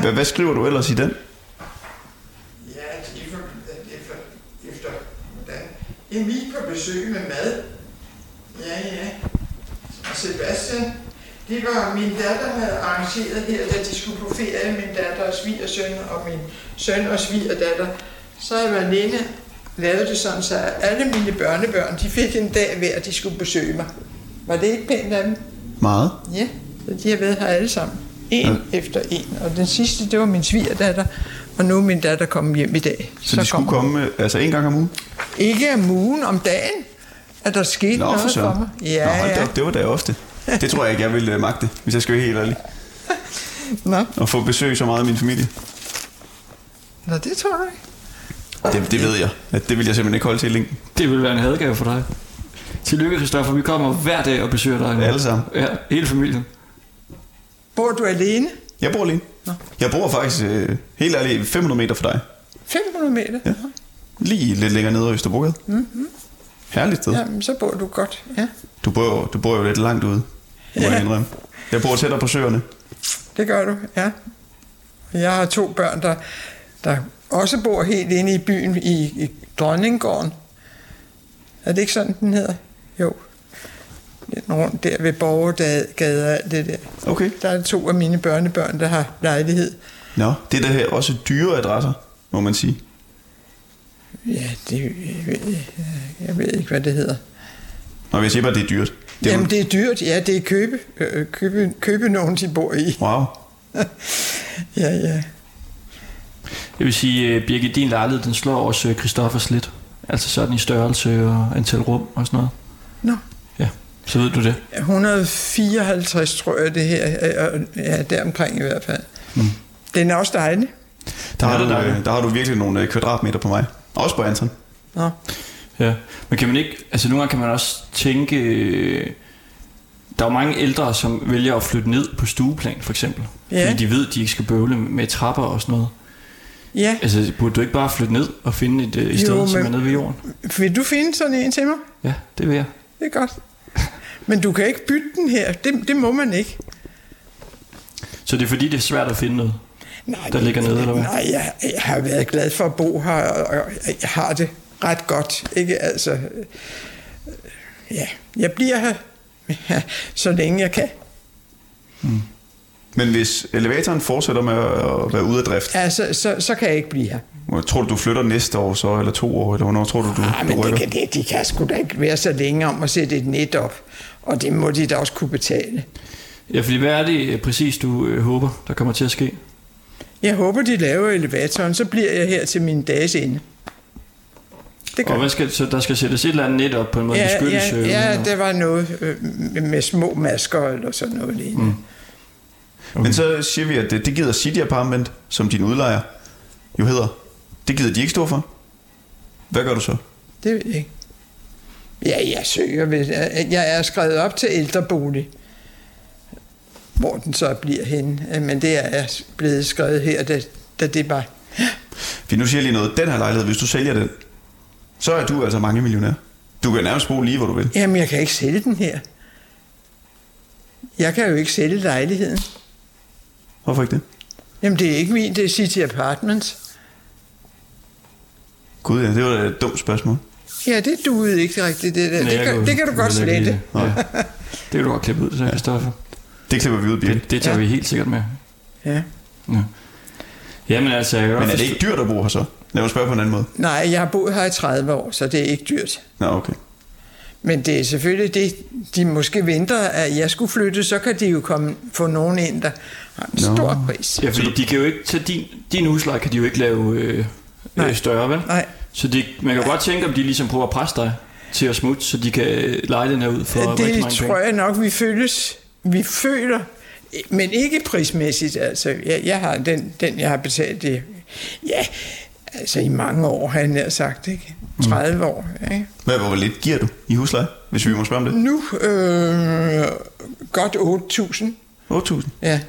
Hvad, hvad skriver du ellers i den? Ja, altså, det er for, det er for efter hvordan. Emil på besøg med mad. Ja, ja. Og Sebastian, Det var min datter havde arrangeret her, da de skulle på ferie, min datter og svigersøn og min søn og svigerdatter. Så jeg var alene lavet det sådan, så alle mine børnebørn, de fik en dag hver, de skulle besøge mig. Var det ikke pænt af dem? Meget. Ja, så de har været her alle sammen. En ja. efter en. Og den sidste, det var min svigerdatter, og nu er min datter kommet hjem i dag. Så, så de skulle komme øh, altså en gang om ugen? Ikke om ugen, om dagen. At der skete Nå, noget for for, mig. Ja, Nå, hold da ja. det var da ofte. Det tror jeg ikke, jeg ville øh, magte, hvis jeg skal være helt ærlig. Nå. At få besøg så meget af min familie. Nå, det tror jeg ikke. Det, det ved jeg. At det vil jeg simpelthen ikke holde til i længden. Det vil være en hadgave for dig. Tillykke, Christoffer. Vi kommer hver dag og besøger dig. nu. Alle sammen. Ja, hele familien. Bor du alene? Jeg bor alene. Jeg bor faktisk, øh, helt ærligt, 500 meter fra dig. 500 meter? Ja. Lige lidt længere nede i Østerbrogade. Mm-hmm. Herligt sted. Ja. Jamen, så bor du godt. Ja, Du, bor jo, du bor jo lidt langt ude, må jeg Ja. indrømme. Jeg bor tættere på søerne. det gør du, ja. Jeg har to børn, der, der også bor helt inde i byen i, i Dronninggården. Er det ikke sådan, den hedder? Jo. Rundt der ved Borgergade og alt det der. Okay. Der er to af mine børnebørn, der har lejlighed. Nå, det er da her også dyre adresser, må man sige. Ja, det jeg ved jeg, ved ikke, hvad det hedder. Når jeg siger bare, at det er dyrt. Det Det er Jamen, det er dyrt. Ja, det er købe, øh, købe, købe nogen, de bor i. Wow. (laughs) Ja, ja. Jeg vil sige, at Birgit, din lejlighed, den slår også øh, Christoffers lidt. Altså sådan i størrelse og antal rum og sådan noget. Ja, så ved du det. 154, tror jeg, det her. øh, øh, Ja, deromkring i hvert fald. Mm. Den er også dejlig. Der, Ja, har det du, dejligt. øh, der har du virkelig nogle kvadratmeter på mig. Også på Anton. Nå. Ja, men kan man ikke, altså nogle gange kan man også tænke, der er jo mange ældre, som vælger at flytte ned på stueplan for eksempel. Ja. Fordi de ved, at de ikke skal bøvle med trapper og sådan noget. Ja, Altså burde du ikke bare flytte ned og finde et, et sted, Jo, som men- er nede ved jorden? vil du finde sådan en til mig? Ja, det vil jeg. Det er godt. Men du kan ikke bytte den her. Det, det må man ikke. Så det er fordi, det er svært at finde noget. Nej, Der ligger nede, eller hvad? Nej, jeg, jeg har været glad for at bo her, og jeg har det ret godt. Ikke altså... øh, Ja, jeg bliver her, ja, (laughs) så længe jeg kan. Men hvis elevatoren fortsætter med at være ude af drift, Ja, så, så, så kan jeg ikke blive her. tror du, du flytter næste år så, eller to år, eller hvornår tror du, du, du men det rykker? kan, det, de kan sgu da ikke være så længe om at sætte et net op. Og det må de da også kunne betale. Ja, fordi hvad er det øh, præcis, du øh, håber, der kommer til at ske? Jeg håber, de laver elevatoren, så bliver jeg her til min dages ende. Det gør Og hvad skal, så der skal sættes et eller andet net op på en måde, ja, ja, ja, eller- der var noget øh, med- med små masker eller sådan noget lignende. Mm. Okay. Men så siger vi, at det, det gider City Apartment, som din udlejer jo hedder. Det gider de ikke stå for. Hvad gør du så? Det ved jeg ikke. Ja, jeg søger. Ved, jeg er skrevet op til ældrebolig, hvor den så bliver henne. Men det er blevet skrevet her, da, da det var... For nu siger lige noget. Den her lejlighed, hvis du sælger den, så er du altså mange millionær. Du kan nærmest bo lige, hvor du vil. Jamen, jeg kan ikke sælge den her. Jeg kan jo ikke sælge lejligheden. Hvorfor ikke det? Jamen, det er ikke min, det er City Apartments. Gud ja, det var da et dumt spørgsmål. Ja, det duede ikke rigtigt, det der. Nej, Det, jeg kan, det kan du godt slette. Ja. Det kan du godt klippe ud, så Christoffer. Det klipper vi ud, Birgit. Det, det tager Ja. vi helt sikkert med. Ja. Ja. Jamen altså, jeg kan Men er det ikke dyrt at bo her så? Lad mig spørge på en anden måde. Nej, jeg har boet her i 30 år, så det er ikke dyrt. Nå, okay. Men det er selvfølgelig det, de måske venter, at jeg skulle flytte, så kan de jo komme, få nogen ind, der har en Nå. stor pris. Ja, fordi de kan jo ikke tage din, din husleje kan de jo ikke lave øh, Nej. øh, større, vel? Nej, Så de, man kan godt tænke, om de ligesom prøver at presse dig til at smutte, så de kan øh, lege den her ud for rigtig det mange tror penge. jeg nok, vi føles. Vi føler, men ikke prismæssigt. Altså, jeg, jeg har den, den, jeg har betalt det. Ja, altså i mange år, har jeg nær sagt, ikke? 30 år, ikke? Hvad, hvor lidt giver du i husleje, hvis vi må spørge om det? Nu øh, godt 8.000. 8.000. Ja.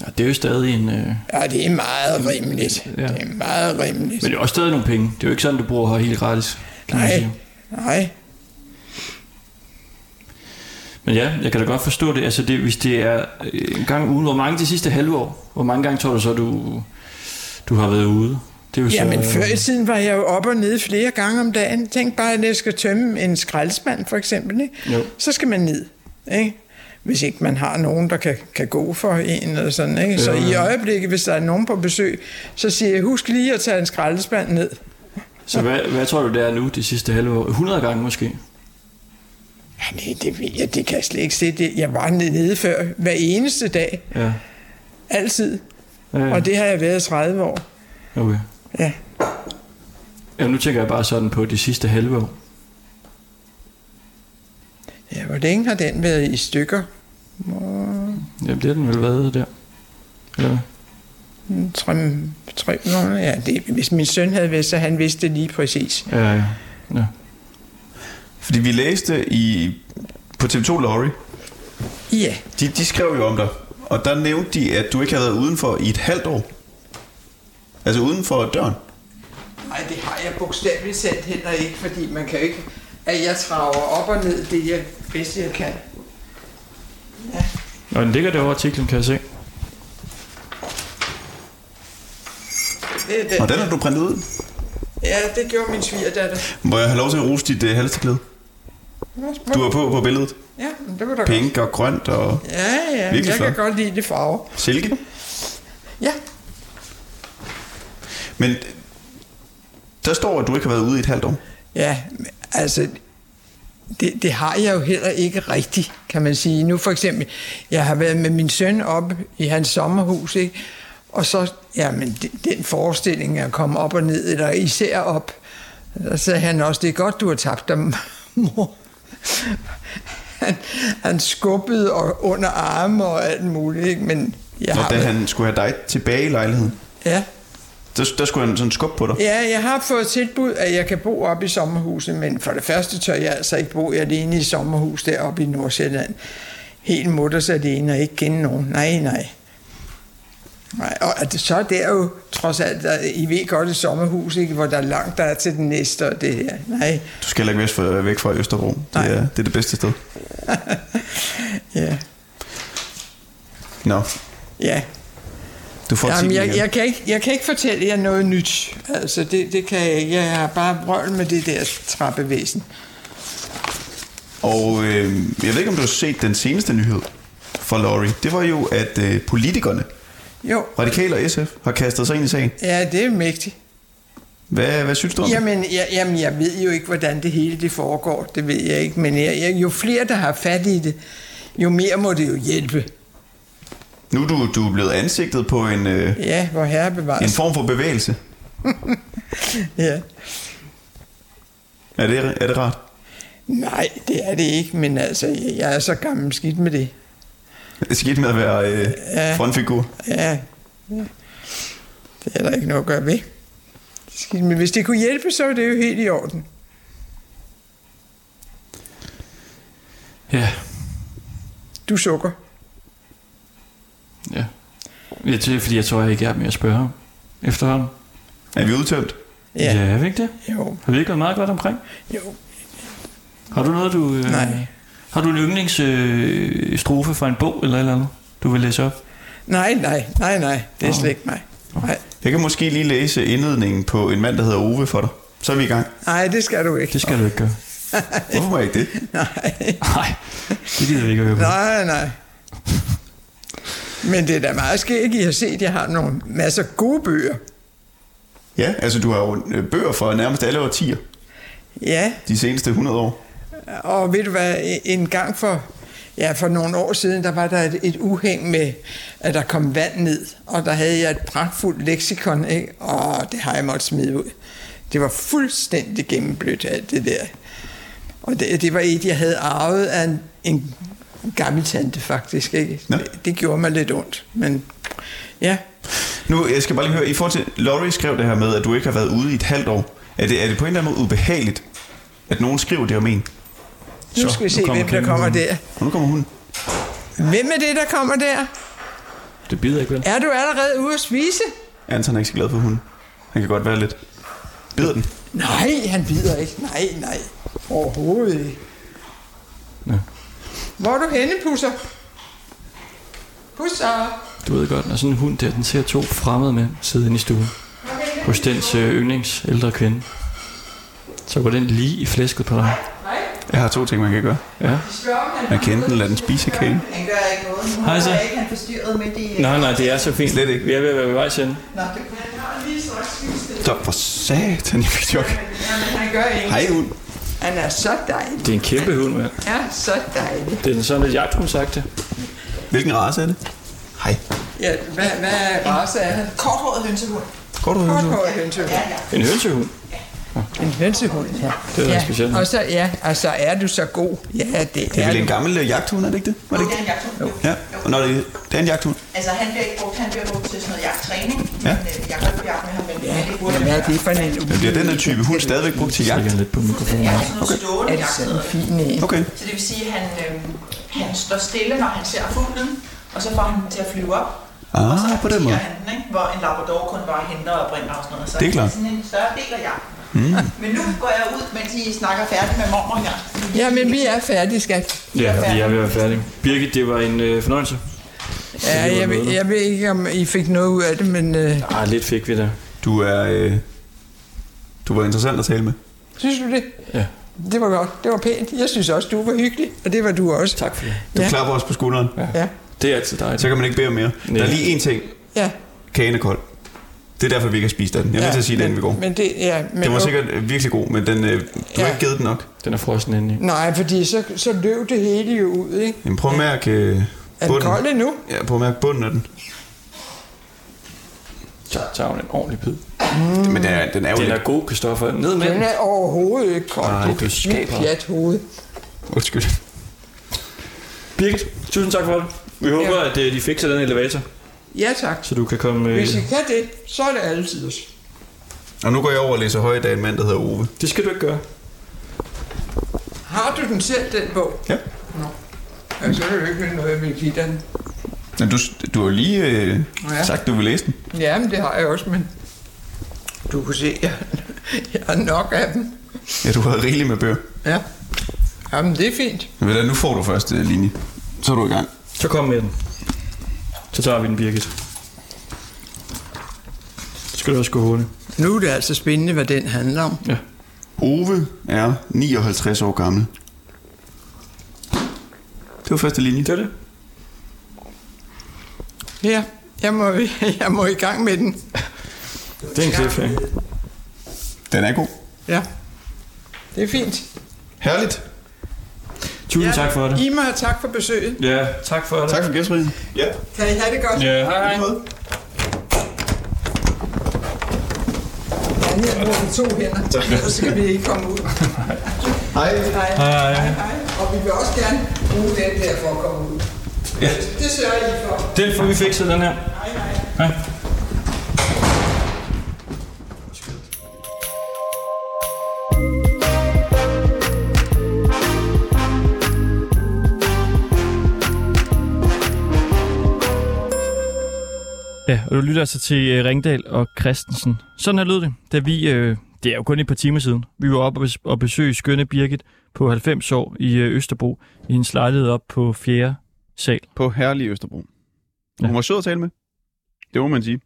Ja, det er jo stadig en... Øh, ja, det er meget rimeligt. Ja. Det er meget rimeligt. men det er også stadig nogle penge. Det er jo ikke sådan, du bruger her helt gratis. Nej, nej. Men ja, jeg kan da godt forstå det. Altså det, hvis det er øh, en gang ugen, hvor mange de sidste halve år? Hvor mange gange tror du så, du, du har været ude? Det er jo Jamen så, før i tiden var jeg jo op og ned flere gange om dagen. Tænk bare, at jeg skal tømme en skraldespand for eksempel. Ikke? Jo. Så skal man ned. Ikke? Hvis ikke man har nogen, der kan, kan gå for en eller sådan. Ikke? Så i øjeblikket, hvis der er nogen på besøg, så siger jeg, husk lige at tage en skraldespand ned. Så hvad, hvad tror du, det er nu de sidste halve år? 100 gange måske? Ja, nej, det ved jeg, det kan jeg slet ikke se. Det, jeg var nede før hver eneste dag, Ja. altid. ja, ja. Og det har jeg været i 30 år. Okay. Ja. Ja, nu tænker jeg bare sådan på de sidste halve år. ja, hvor længe har den været i stykker? Ja, det har den vel været der. Eller hvad? Tre, tre måneder? Ja, det, hvis min søn havde været, så han vidste det lige præcis. Ja, ja. ja. Fordi vi læste i, på TV2 Lorry, Ja, de, de skrev jo om dig, og der nævnte de, at du ikke har været udenfor i et halvt år. Altså uden for døren. Nej, det har jeg bogstaveligt talt heller ikke, fordi man kan jo ikke, at jeg traver op og ned det jeg bedste jeg kan. Og den ligger derovre artiklen, kan jeg se. Det er den. Og den har du printet ud. Ja, det gjorde min svigerdatter. Må jeg have lov til at rose dit uh, halsterklæde? Du er på på billedet. Ja, det var da godt. Pink og grønt og Ja, ja, Virkelig jeg flot. kan godt lide det farve. silke. Ja, Men der står, at du ikke har været ude i et halvt år. ja, altså, det, det har jeg jo heller ikke rigtigt, kan man sige. Nu for eksempel, jeg har været med min søn op i hans sommerhus, ikke? og så, jamen, det, den forestilling at komme op og ned, eller især op, der sagde han også, det er godt, du har tabt dig, mor. Han, han skubbede og under arme og alt muligt, ikke? men jeg Og har... da han skulle have dig tilbage i lejligheden, Ja, der, der skulle han sådan skubbe på dig. Ja, jeg har fået tilbud, at jeg kan bo oppe i sommerhuset, men for det første tør jeg altså ikke bo alene i sommerhus deroppe i Nordsjælland. Helt mutters alene og ikke kende nogen. Nej, nej. Nej, og at så er det jo trods alt, at I ved godt et sommerhus, ikke, hvor der er langt der er til den næste og det her. Nej, Du skal heller ikke væk væk fra Østerbro. Det Nej. er, det er det bedste sted. (laughs) ja, Nå, ja. Du får Jamen, jeg, jeg, kan ikke, jeg kan ikke fortælle jer noget nyt. Altså, det, det kan jeg ikke. Jeg har bare brøl med det der trappevæsen. Og øh, jeg ved ikke, om du har set den seneste nyhed fra Laurie. Det var jo, at øh, politikerne, Jo, Radikale og SF, har kastet sig ind i sagen. ja, det er mægtigt. Hvad, hvad synes du om det? Jamen jeg, jamen, jeg ved jo ikke, hvordan det hele det foregår. Det ved jeg ikke. Men jeg, jeg, jo flere, der har fat i det, jo mere må det jo hjælpe. Nu er du, du er blevet ansigtet på en, øh, Ja, hvor herre en form for bevægelse. (laughs) Ja. Er det, er det rart? Nej, det er det ikke, men altså, jeg er så gammel skidt med det. Skidt med at være øh, Ja. frontfigur. Ja, ja. det er der ikke noget at gøre ved. Skidt, men hvis det kunne hjælpe, så er det jo helt i orden. Ja, Du sukker. Ja. Jeg tror, fordi jeg tror jeg ikke er mere at spørge om efterhånden. Er vi udtømt? Ja, Ja, ja er vi ikke det? jo, Har vi ikke været meget godt omkring? jo. Har du noget, du... Øh, Nej. Har du en yndlingsstrofe øh, strofe fra en bog eller eller andet, du vil læse op? Nej, nej, nej, nej, det er slet ikke mig. Nej, Jeg kan måske lige læse indledningen på en mand, der hedder Ove for dig. Så er vi i gang. nej det skal du ikke. Det skal du ikke gøre. Hvorfor må jeg ikke det? (laughs) Nej. Nej, det gider vi ikke at høre på. Nej, nej. Men det er da meget skægt, I har set, at jeg har nogle masser gode bøger. Ja, altså du har jo øh, bøger fra nærmest alle årtier. Ja, De seneste 100 år. og ved du hvad, en gang for, ja, for nogle år siden, der var der et, et uhæng med, at der kom vand ned, og der havde jeg et pragtfuldt leksikon, ikke? og det har jeg måttet smide ud. Det var fuldstændig gennemblødt, alt det der. Og det, det var et, jeg havde arvet af en, en gammel tante, faktisk. Ikke? Nå. Det, det gjorde mig lidt ondt, men ja. Nu, jeg skal bare lige høre, i forhold til, Laurie skrev det her med, at du ikke har været ude i et halvt år. Er det, er det på en eller anden måde ubehageligt, at nogen skriver det om en? Nu Så, skal vi nu se, kommer hvem der kommer der. Og nu kommer hun. Hvem er det, der kommer der? Det bider ikke vel? Er du allerede ude at spise? Anton er ikke så glad for hunden. Han kan godt være lidt. Bider den? Nej, han bider ikke. Nej, nej. Overhovedet ikke. Ja. Hvor er du henne, Pusser? Pusser. Du ved godt, når sådan en hund der, den ser to fremmede mænd sidde inde i stuen. Hos dens øh, yndlings ældre kvinde. Så går den lige i flæsket på dig. Jeg har to ting, man kan gøre. Man kan enten lade den spise kagen. Han gør ikke noget. Nu Hej, så. ikke han forstyrret midt i... Nej, nej, det er så fint. Slet ikke. Vi er ved at være ved vej til Nå, det Så for satan, jeg fik chok. Han. Hej, hund. Han er så dejlig. Det er en kæmpe hund, mand. Ja, så dejlig. Det er sådan lidt jagthundsagtigt. Hvilken race er det? Hej. Ja, hvad, hvad race er han? korthåret hønsehund. Går du hønse? Korthåret hønsehund. Ja, ja. En hønsehund. En hønsehund, ja. Det er ja. ja. specielt. Og så, ja, og så er du så god. Ja, det Det er er vel du. en gammel øh, jagthund, er det ikke det? Var det Det er ikke en jagthund. det? Ja, og når det, det er en jagthund. Altså, han bliver ikke brugt, han bliver brugt til sådan noget jagttræning. Ja. Men øh, jeg kan ikke jagte med ham, men Ja, det burde men hvad er det for en Men bliver den her type hund stadigvæk brugt til jagt? Stikker lidt på mikrofonen. Jeg er sådan noget stående Er det sådan en fin en? Okay. Så det vil sige, at han, øh, han står stille, når han ser fuglen, og så får han den til at flyve op. Ah, og så på den måde. han den, ikke? hvor en labrador kun bare henter og bringer og sådan noget. Så Det er klart. sådan en større del af jagten. Mm. Men nu går jeg ud, mens I snakker færdigt med mormor her. Ja, men vi er færdige, skat. Ja, vi er ved at være færdige. Birgit, det var en øh, fornøjelse. Ja, jeg, ved, jeg ved ikke, om I fik noget ud af det, men øh, Ah, lidt fik vi der. Du er... Øh, du var interessant at tale med. synes du det? Ja. Det var godt. Det var pænt. Jeg synes også, du var hyggelig, og det var du også. Tak for det. Du Ja. klapper os på skulderen. Ja, Det er altid dejligt. Så kan man ikke bede om mere. Nej. Der er lige én ting. ja. Kagen er kold. Det er derfor, vi ikke har spist af den. Jeg er nødt til at sige men, inden vi går. Men det, ja, men, Den var sikkert virkelig god, men den, øh, du har Ja. ikke givet den nok. Den er frossen inde i. Nej, fordi så, så løb det hele jo ud, ikke? Jamen, prøv at mærke øh, Er den bunden. kold endnu? Ja, prøv at mærke bunden af den. Så tager hun en ordentlig bid. Mm. Men den er, den er jo Den er god, Kristoffer. Ned med Den den. er overhovedet ikke kold. Nej, det er skaber. et pjat hoved. Undskyld. Birgit, tusind tak for det. Vi håber, Ja. at øh, de fikser den elevator, Ja, tak. så du kan komme... Øh, Hvis I kan det, så er det altid os. Og nu går jeg over og læser højt af en mand, der hedder Ove. det skal du ikke gøre. Har du den selv, den bog? Ja. Nå. Ja, så er det jo ikke noget, jeg vil give den. Men du, du har lige øh, Ja. sagt, du vil læse den. Ja, men det har jeg også, men du kan se, jeg, jeg har nok af dem. Ja, du har rigeligt med bøger. Ja. Jamen, det er fint. Men ved du, nu får du første linje. Så er du i gang. Så kom med den. Så tager vi den, Birgit. Så skal du også gå hurtigt. Nu er det altså spændende, hvad den handler om. Ja. Ove er 59 år gammel. Det var første linje. Det er det. Ja, jeg må, (laughs) jeg må i gang med den. Det er en cliffhanger. Den er god. Ja, det er fint. Herligt. Tusind tak for det. I må have tak for besøget. Ja, tak for det. Tak for gæstfriheden. Ja. Kan I have det godt? Ja, hej hej. Ja, her bruger vi to hænder, så skal vi ikke komme ud. Hej. Hej. Hej, hej. Hej. Og vi vil også gerne bruge den der for at komme ud. Ja. Det sørger I for. Den får vi fikset, den her. Hej, hej. Hej. Ja, og du lytter altså til uh, Ringdal og Christensen. Sådan her lød det, da vi, uh, det er jo kun et par timer siden, vi var oppe og bes- og besøge skønne Birgit på 90 år i uh, Østerbro, i hendes lejlighed op på 4. sal. På herlig Østerbro. Hun Ja. var sød at tale med. Det må man sige.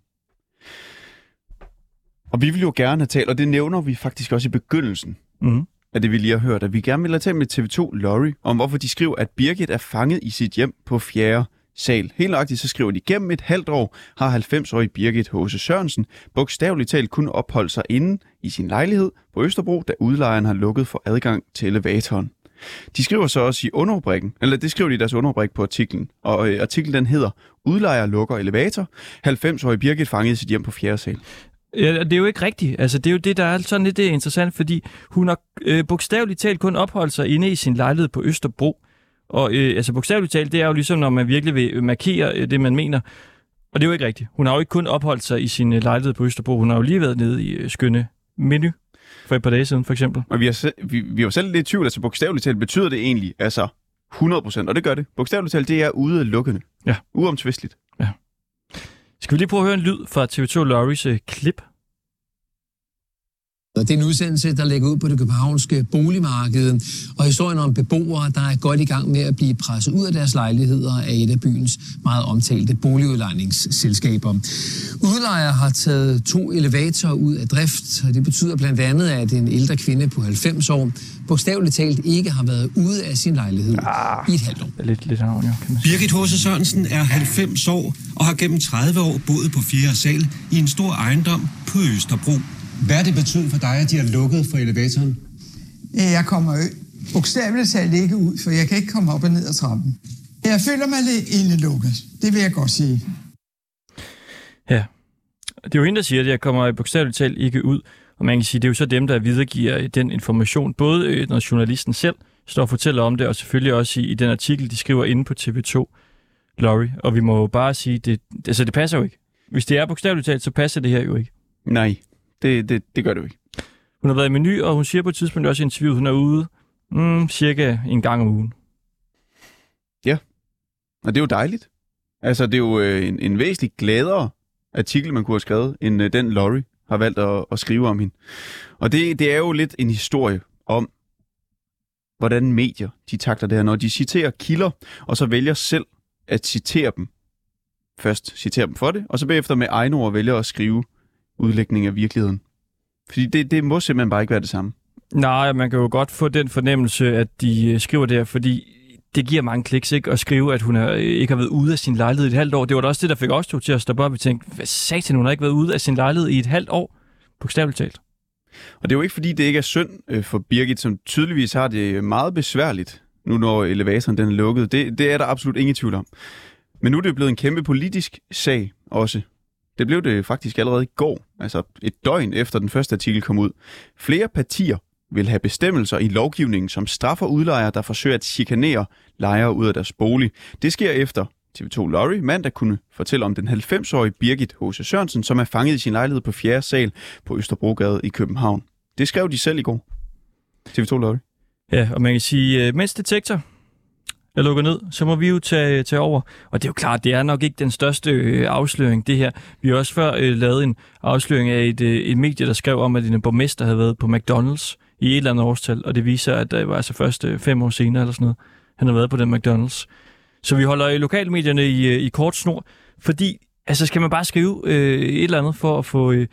Og vi vil jo gerne have talt, og det nævner vi faktisk også i begyndelsen Mm. af det, vi lige har hørt, at vi gerne vil have talt med TV2 Lorry om, hvorfor de skriver, at Birgit er fanget i sit hjem på 4 sal. Helt nøjagtigt så skriver de, gennem et halvt år har 90-årige Birgit H.C. Sørensen bogstaveligt talt kun opholdt sig inde i sin lejlighed på Østerbro, da udlejeren har lukket for adgang til elevatoren. De skriver så også i underrubrikken, eller det skriver de i deres underrubrik på artiklen, og øh, artiklen den hedder Udlejer lukker elevator, 90-årig Birgit fanget i sit hjem på 4. sal. Ja, det er jo ikke rigtigt. Altså, det er jo det, der er sådan lidt det er interessant, fordi hun har øh, bogstaveligt talt kun opholdt sig inde i sin lejlighed på Østerbro. Og øh, altså bogstaveligt talt, det er jo ligesom, når man virkelig vil markere øh, det, man mener. Og det er jo ikke rigtigt. Hun har jo ikke kun opholdt sig i sin øh, lejlighed på Østerbro. Hun har jo lige været nede i øh, skønne menu for et par dage siden, for eksempel. Og vi har, se- vi, vi var selv lidt i tvivl, altså bogstaveligt talt betyder det egentlig, altså 100%, og det gør det. Bogstaveligt talt, det er udelukkende. Ja. Uomtvisteligt. Skal vi lige prøve at høre en lyd fra TV2 Lorries øh, klip? Det er en udsendelse, der ligger ud på det københavnske boligmarked, og historien om beboere, der er godt i gang med at blive presset ud af deres lejligheder af et af byens meget omtalte boligudlejningsselskaber. Udlejer har taget to elevatorer ud af drift, og det betyder blandt andet, at en ældre kvinde på 90 år bogstaveligt talt ikke har været ude af sin lejlighed ah, i et halvt år. Lidt, lidt havn, ja, kan man sige. Birgit H.C. Sørensen er 90 år og har gennem 30 år boet på 4. sal i en stor ejendom på Østerbro. Hvad har det betydet for dig, at de har lukket for elevatoren? Jeg kommer jo bogstaveligt talt ikke ud, for jeg kan ikke komme op og ned ad trappen. Jeg føler mig lidt indelukket. Det vil jeg godt sige. Ja. Det er jo hende, der siger, at jeg kommer bogstaveligt talt ikke ud. Og man kan sige, det er jo så dem, der videregiver den information, både øh, når journalisten selv står og fortæller om det, og selvfølgelig også i, i den artikel, de skriver inde på TV2, Laurie. Og vi må jo bare sige, det, altså det passer jo ikke. Hvis det er bogstaveligt talt, så passer det her jo ikke. Nej, det, det, det gør det jo ikke. Hun har været i menu, og hun siger på et tidspunkt også i interviewet, hun er ude mm, cirka en gang om ugen. Ja, og det er jo dejligt. Altså, det er jo øh, en, en væsentlig gladere artikel, man kunne have skrevet, end øh, den Laurie har valgt at, at skrive om hende. Og det, det er jo lidt en historie om, hvordan medier de takter det her, når de citerer kilder, og så vælger selv at citere dem. Først citere dem for det, og så bagefter med egne ord vælger at skrive udlægning af virkeligheden. Fordi det, det må simpelthen bare ikke være det samme. Nej, man kan jo godt få den fornemmelse, at de øh, skriver det her, fordi det giver mange kliks, ikke? At skrive, at hun er, ikke har været ude af sin lejlighed i et halvt år. Det var da også det, der fik os to til at stoppe op. Vi tænkte, hvad satan, hun har ikke været ude af sin lejlighed i et halvt år? Bogstaveligt talt. Og det er jo ikke, fordi det ikke er synd øh, for Birgit, som tydeligvis har det meget besværligt, nu når elevatoren den er lukket. Det, det er der absolut ingen tvivl om. Men nu er det blevet en kæmpe politisk sag også. Det blev det faktisk allerede i går, altså et døgn efter den første artikel kom ud. Flere partier vil have bestemmelser i lovgivningen, som straffer udlejere, der forsøger at chikanere lejere ud af deres bolig. Det sker efter TV2 Lorry mandag kunne fortælle om den 90-årige Birgit H.C. Sørensen, som er fanget i sin lejlighed på 4. sal på Østerbrogade i København. Det skrev de selv i går. TV2 Lorry. Ja, og man kan sige, øh, mens detektor er lukket ned, så må vi jo tage, tage over. Og det er jo klart, det er nok ikke den største øh, afsløring, det her. Vi har også før øh, lavet en afsløring af et, øh, et medie, der skrev om, at en borgmester havde været på McDonald's i et eller andet årstal, og det viser, at det var altså først øh, fem år senere eller sådan noget, han har været på den McDonald's. Så vi holder i lokalmedierne i, øh, i kort snor, fordi altså skal man bare skrive øh, et eller andet for at få øh,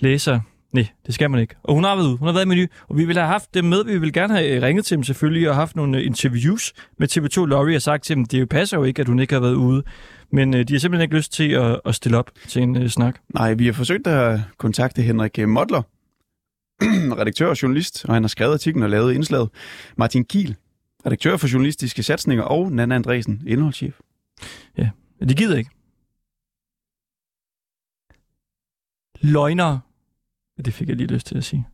læser Nej, det skal man ikke. Og hun har været ude. Hun har været i menu, og vi ville have haft dem med. Vi ville gerne have øh, ringet til dem selvfølgelig og haft nogle øh, interviews med TV2 Lorry og sagt til dem, det passer jo ikke, at hun ikke har været ude. Men øh, de har simpelthen ikke lyst til at, at stille op til en øh, snak. Nej, vi har forsøgt at kontakte Henrik Modler, (clears throat) redaktør og journalist, og han har skrevet artiklen og lavet indslaget. Martin Kiel, redaktør for journalistiske satsninger, og Nana Andresen, indholdschef. Ja, de gider ikke. Løgnere. Det fik jeg lige lyst til at sige.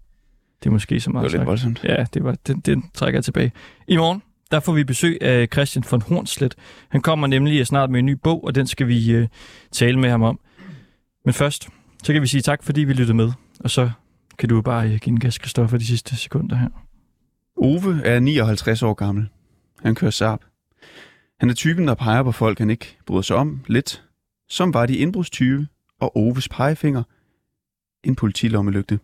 Det er måske så meget Det var lidt sagt. voldsomt. Ja, det var, den, den trækker jeg tilbage. I morgen, der får vi besøg af Christian von Hornslet. Han kommer nemlig snart med en ny bog, og den skal vi øh, tale med ham om. Men først, så kan vi sige tak, fordi vi lyttede med. Og så kan du bare øh, give en gas, Christoffer, de sidste sekunder her. Ove er 59 år gammel. Han kører Saab. Han er typen, der peger på folk, han ikke bryder sig om lidt. Som var de indbrudstyve, og Oves pegefinger en politilommelygte.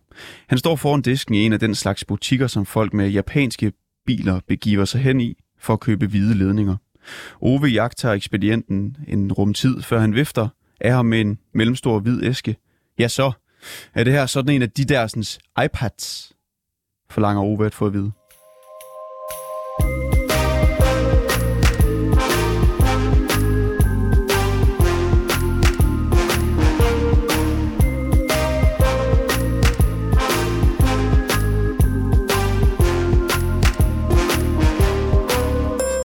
Han står foran disken i en af den slags butikker, som folk med japanske biler begiver sig hen i for at købe hvide ledninger. Ove jagter ekspedienten en rumtid, før han vifter af ham med en mellemstor hvid æske. Ja, så er det her sådan en af de der sådan, iPads, forlanger Ove at få at vide.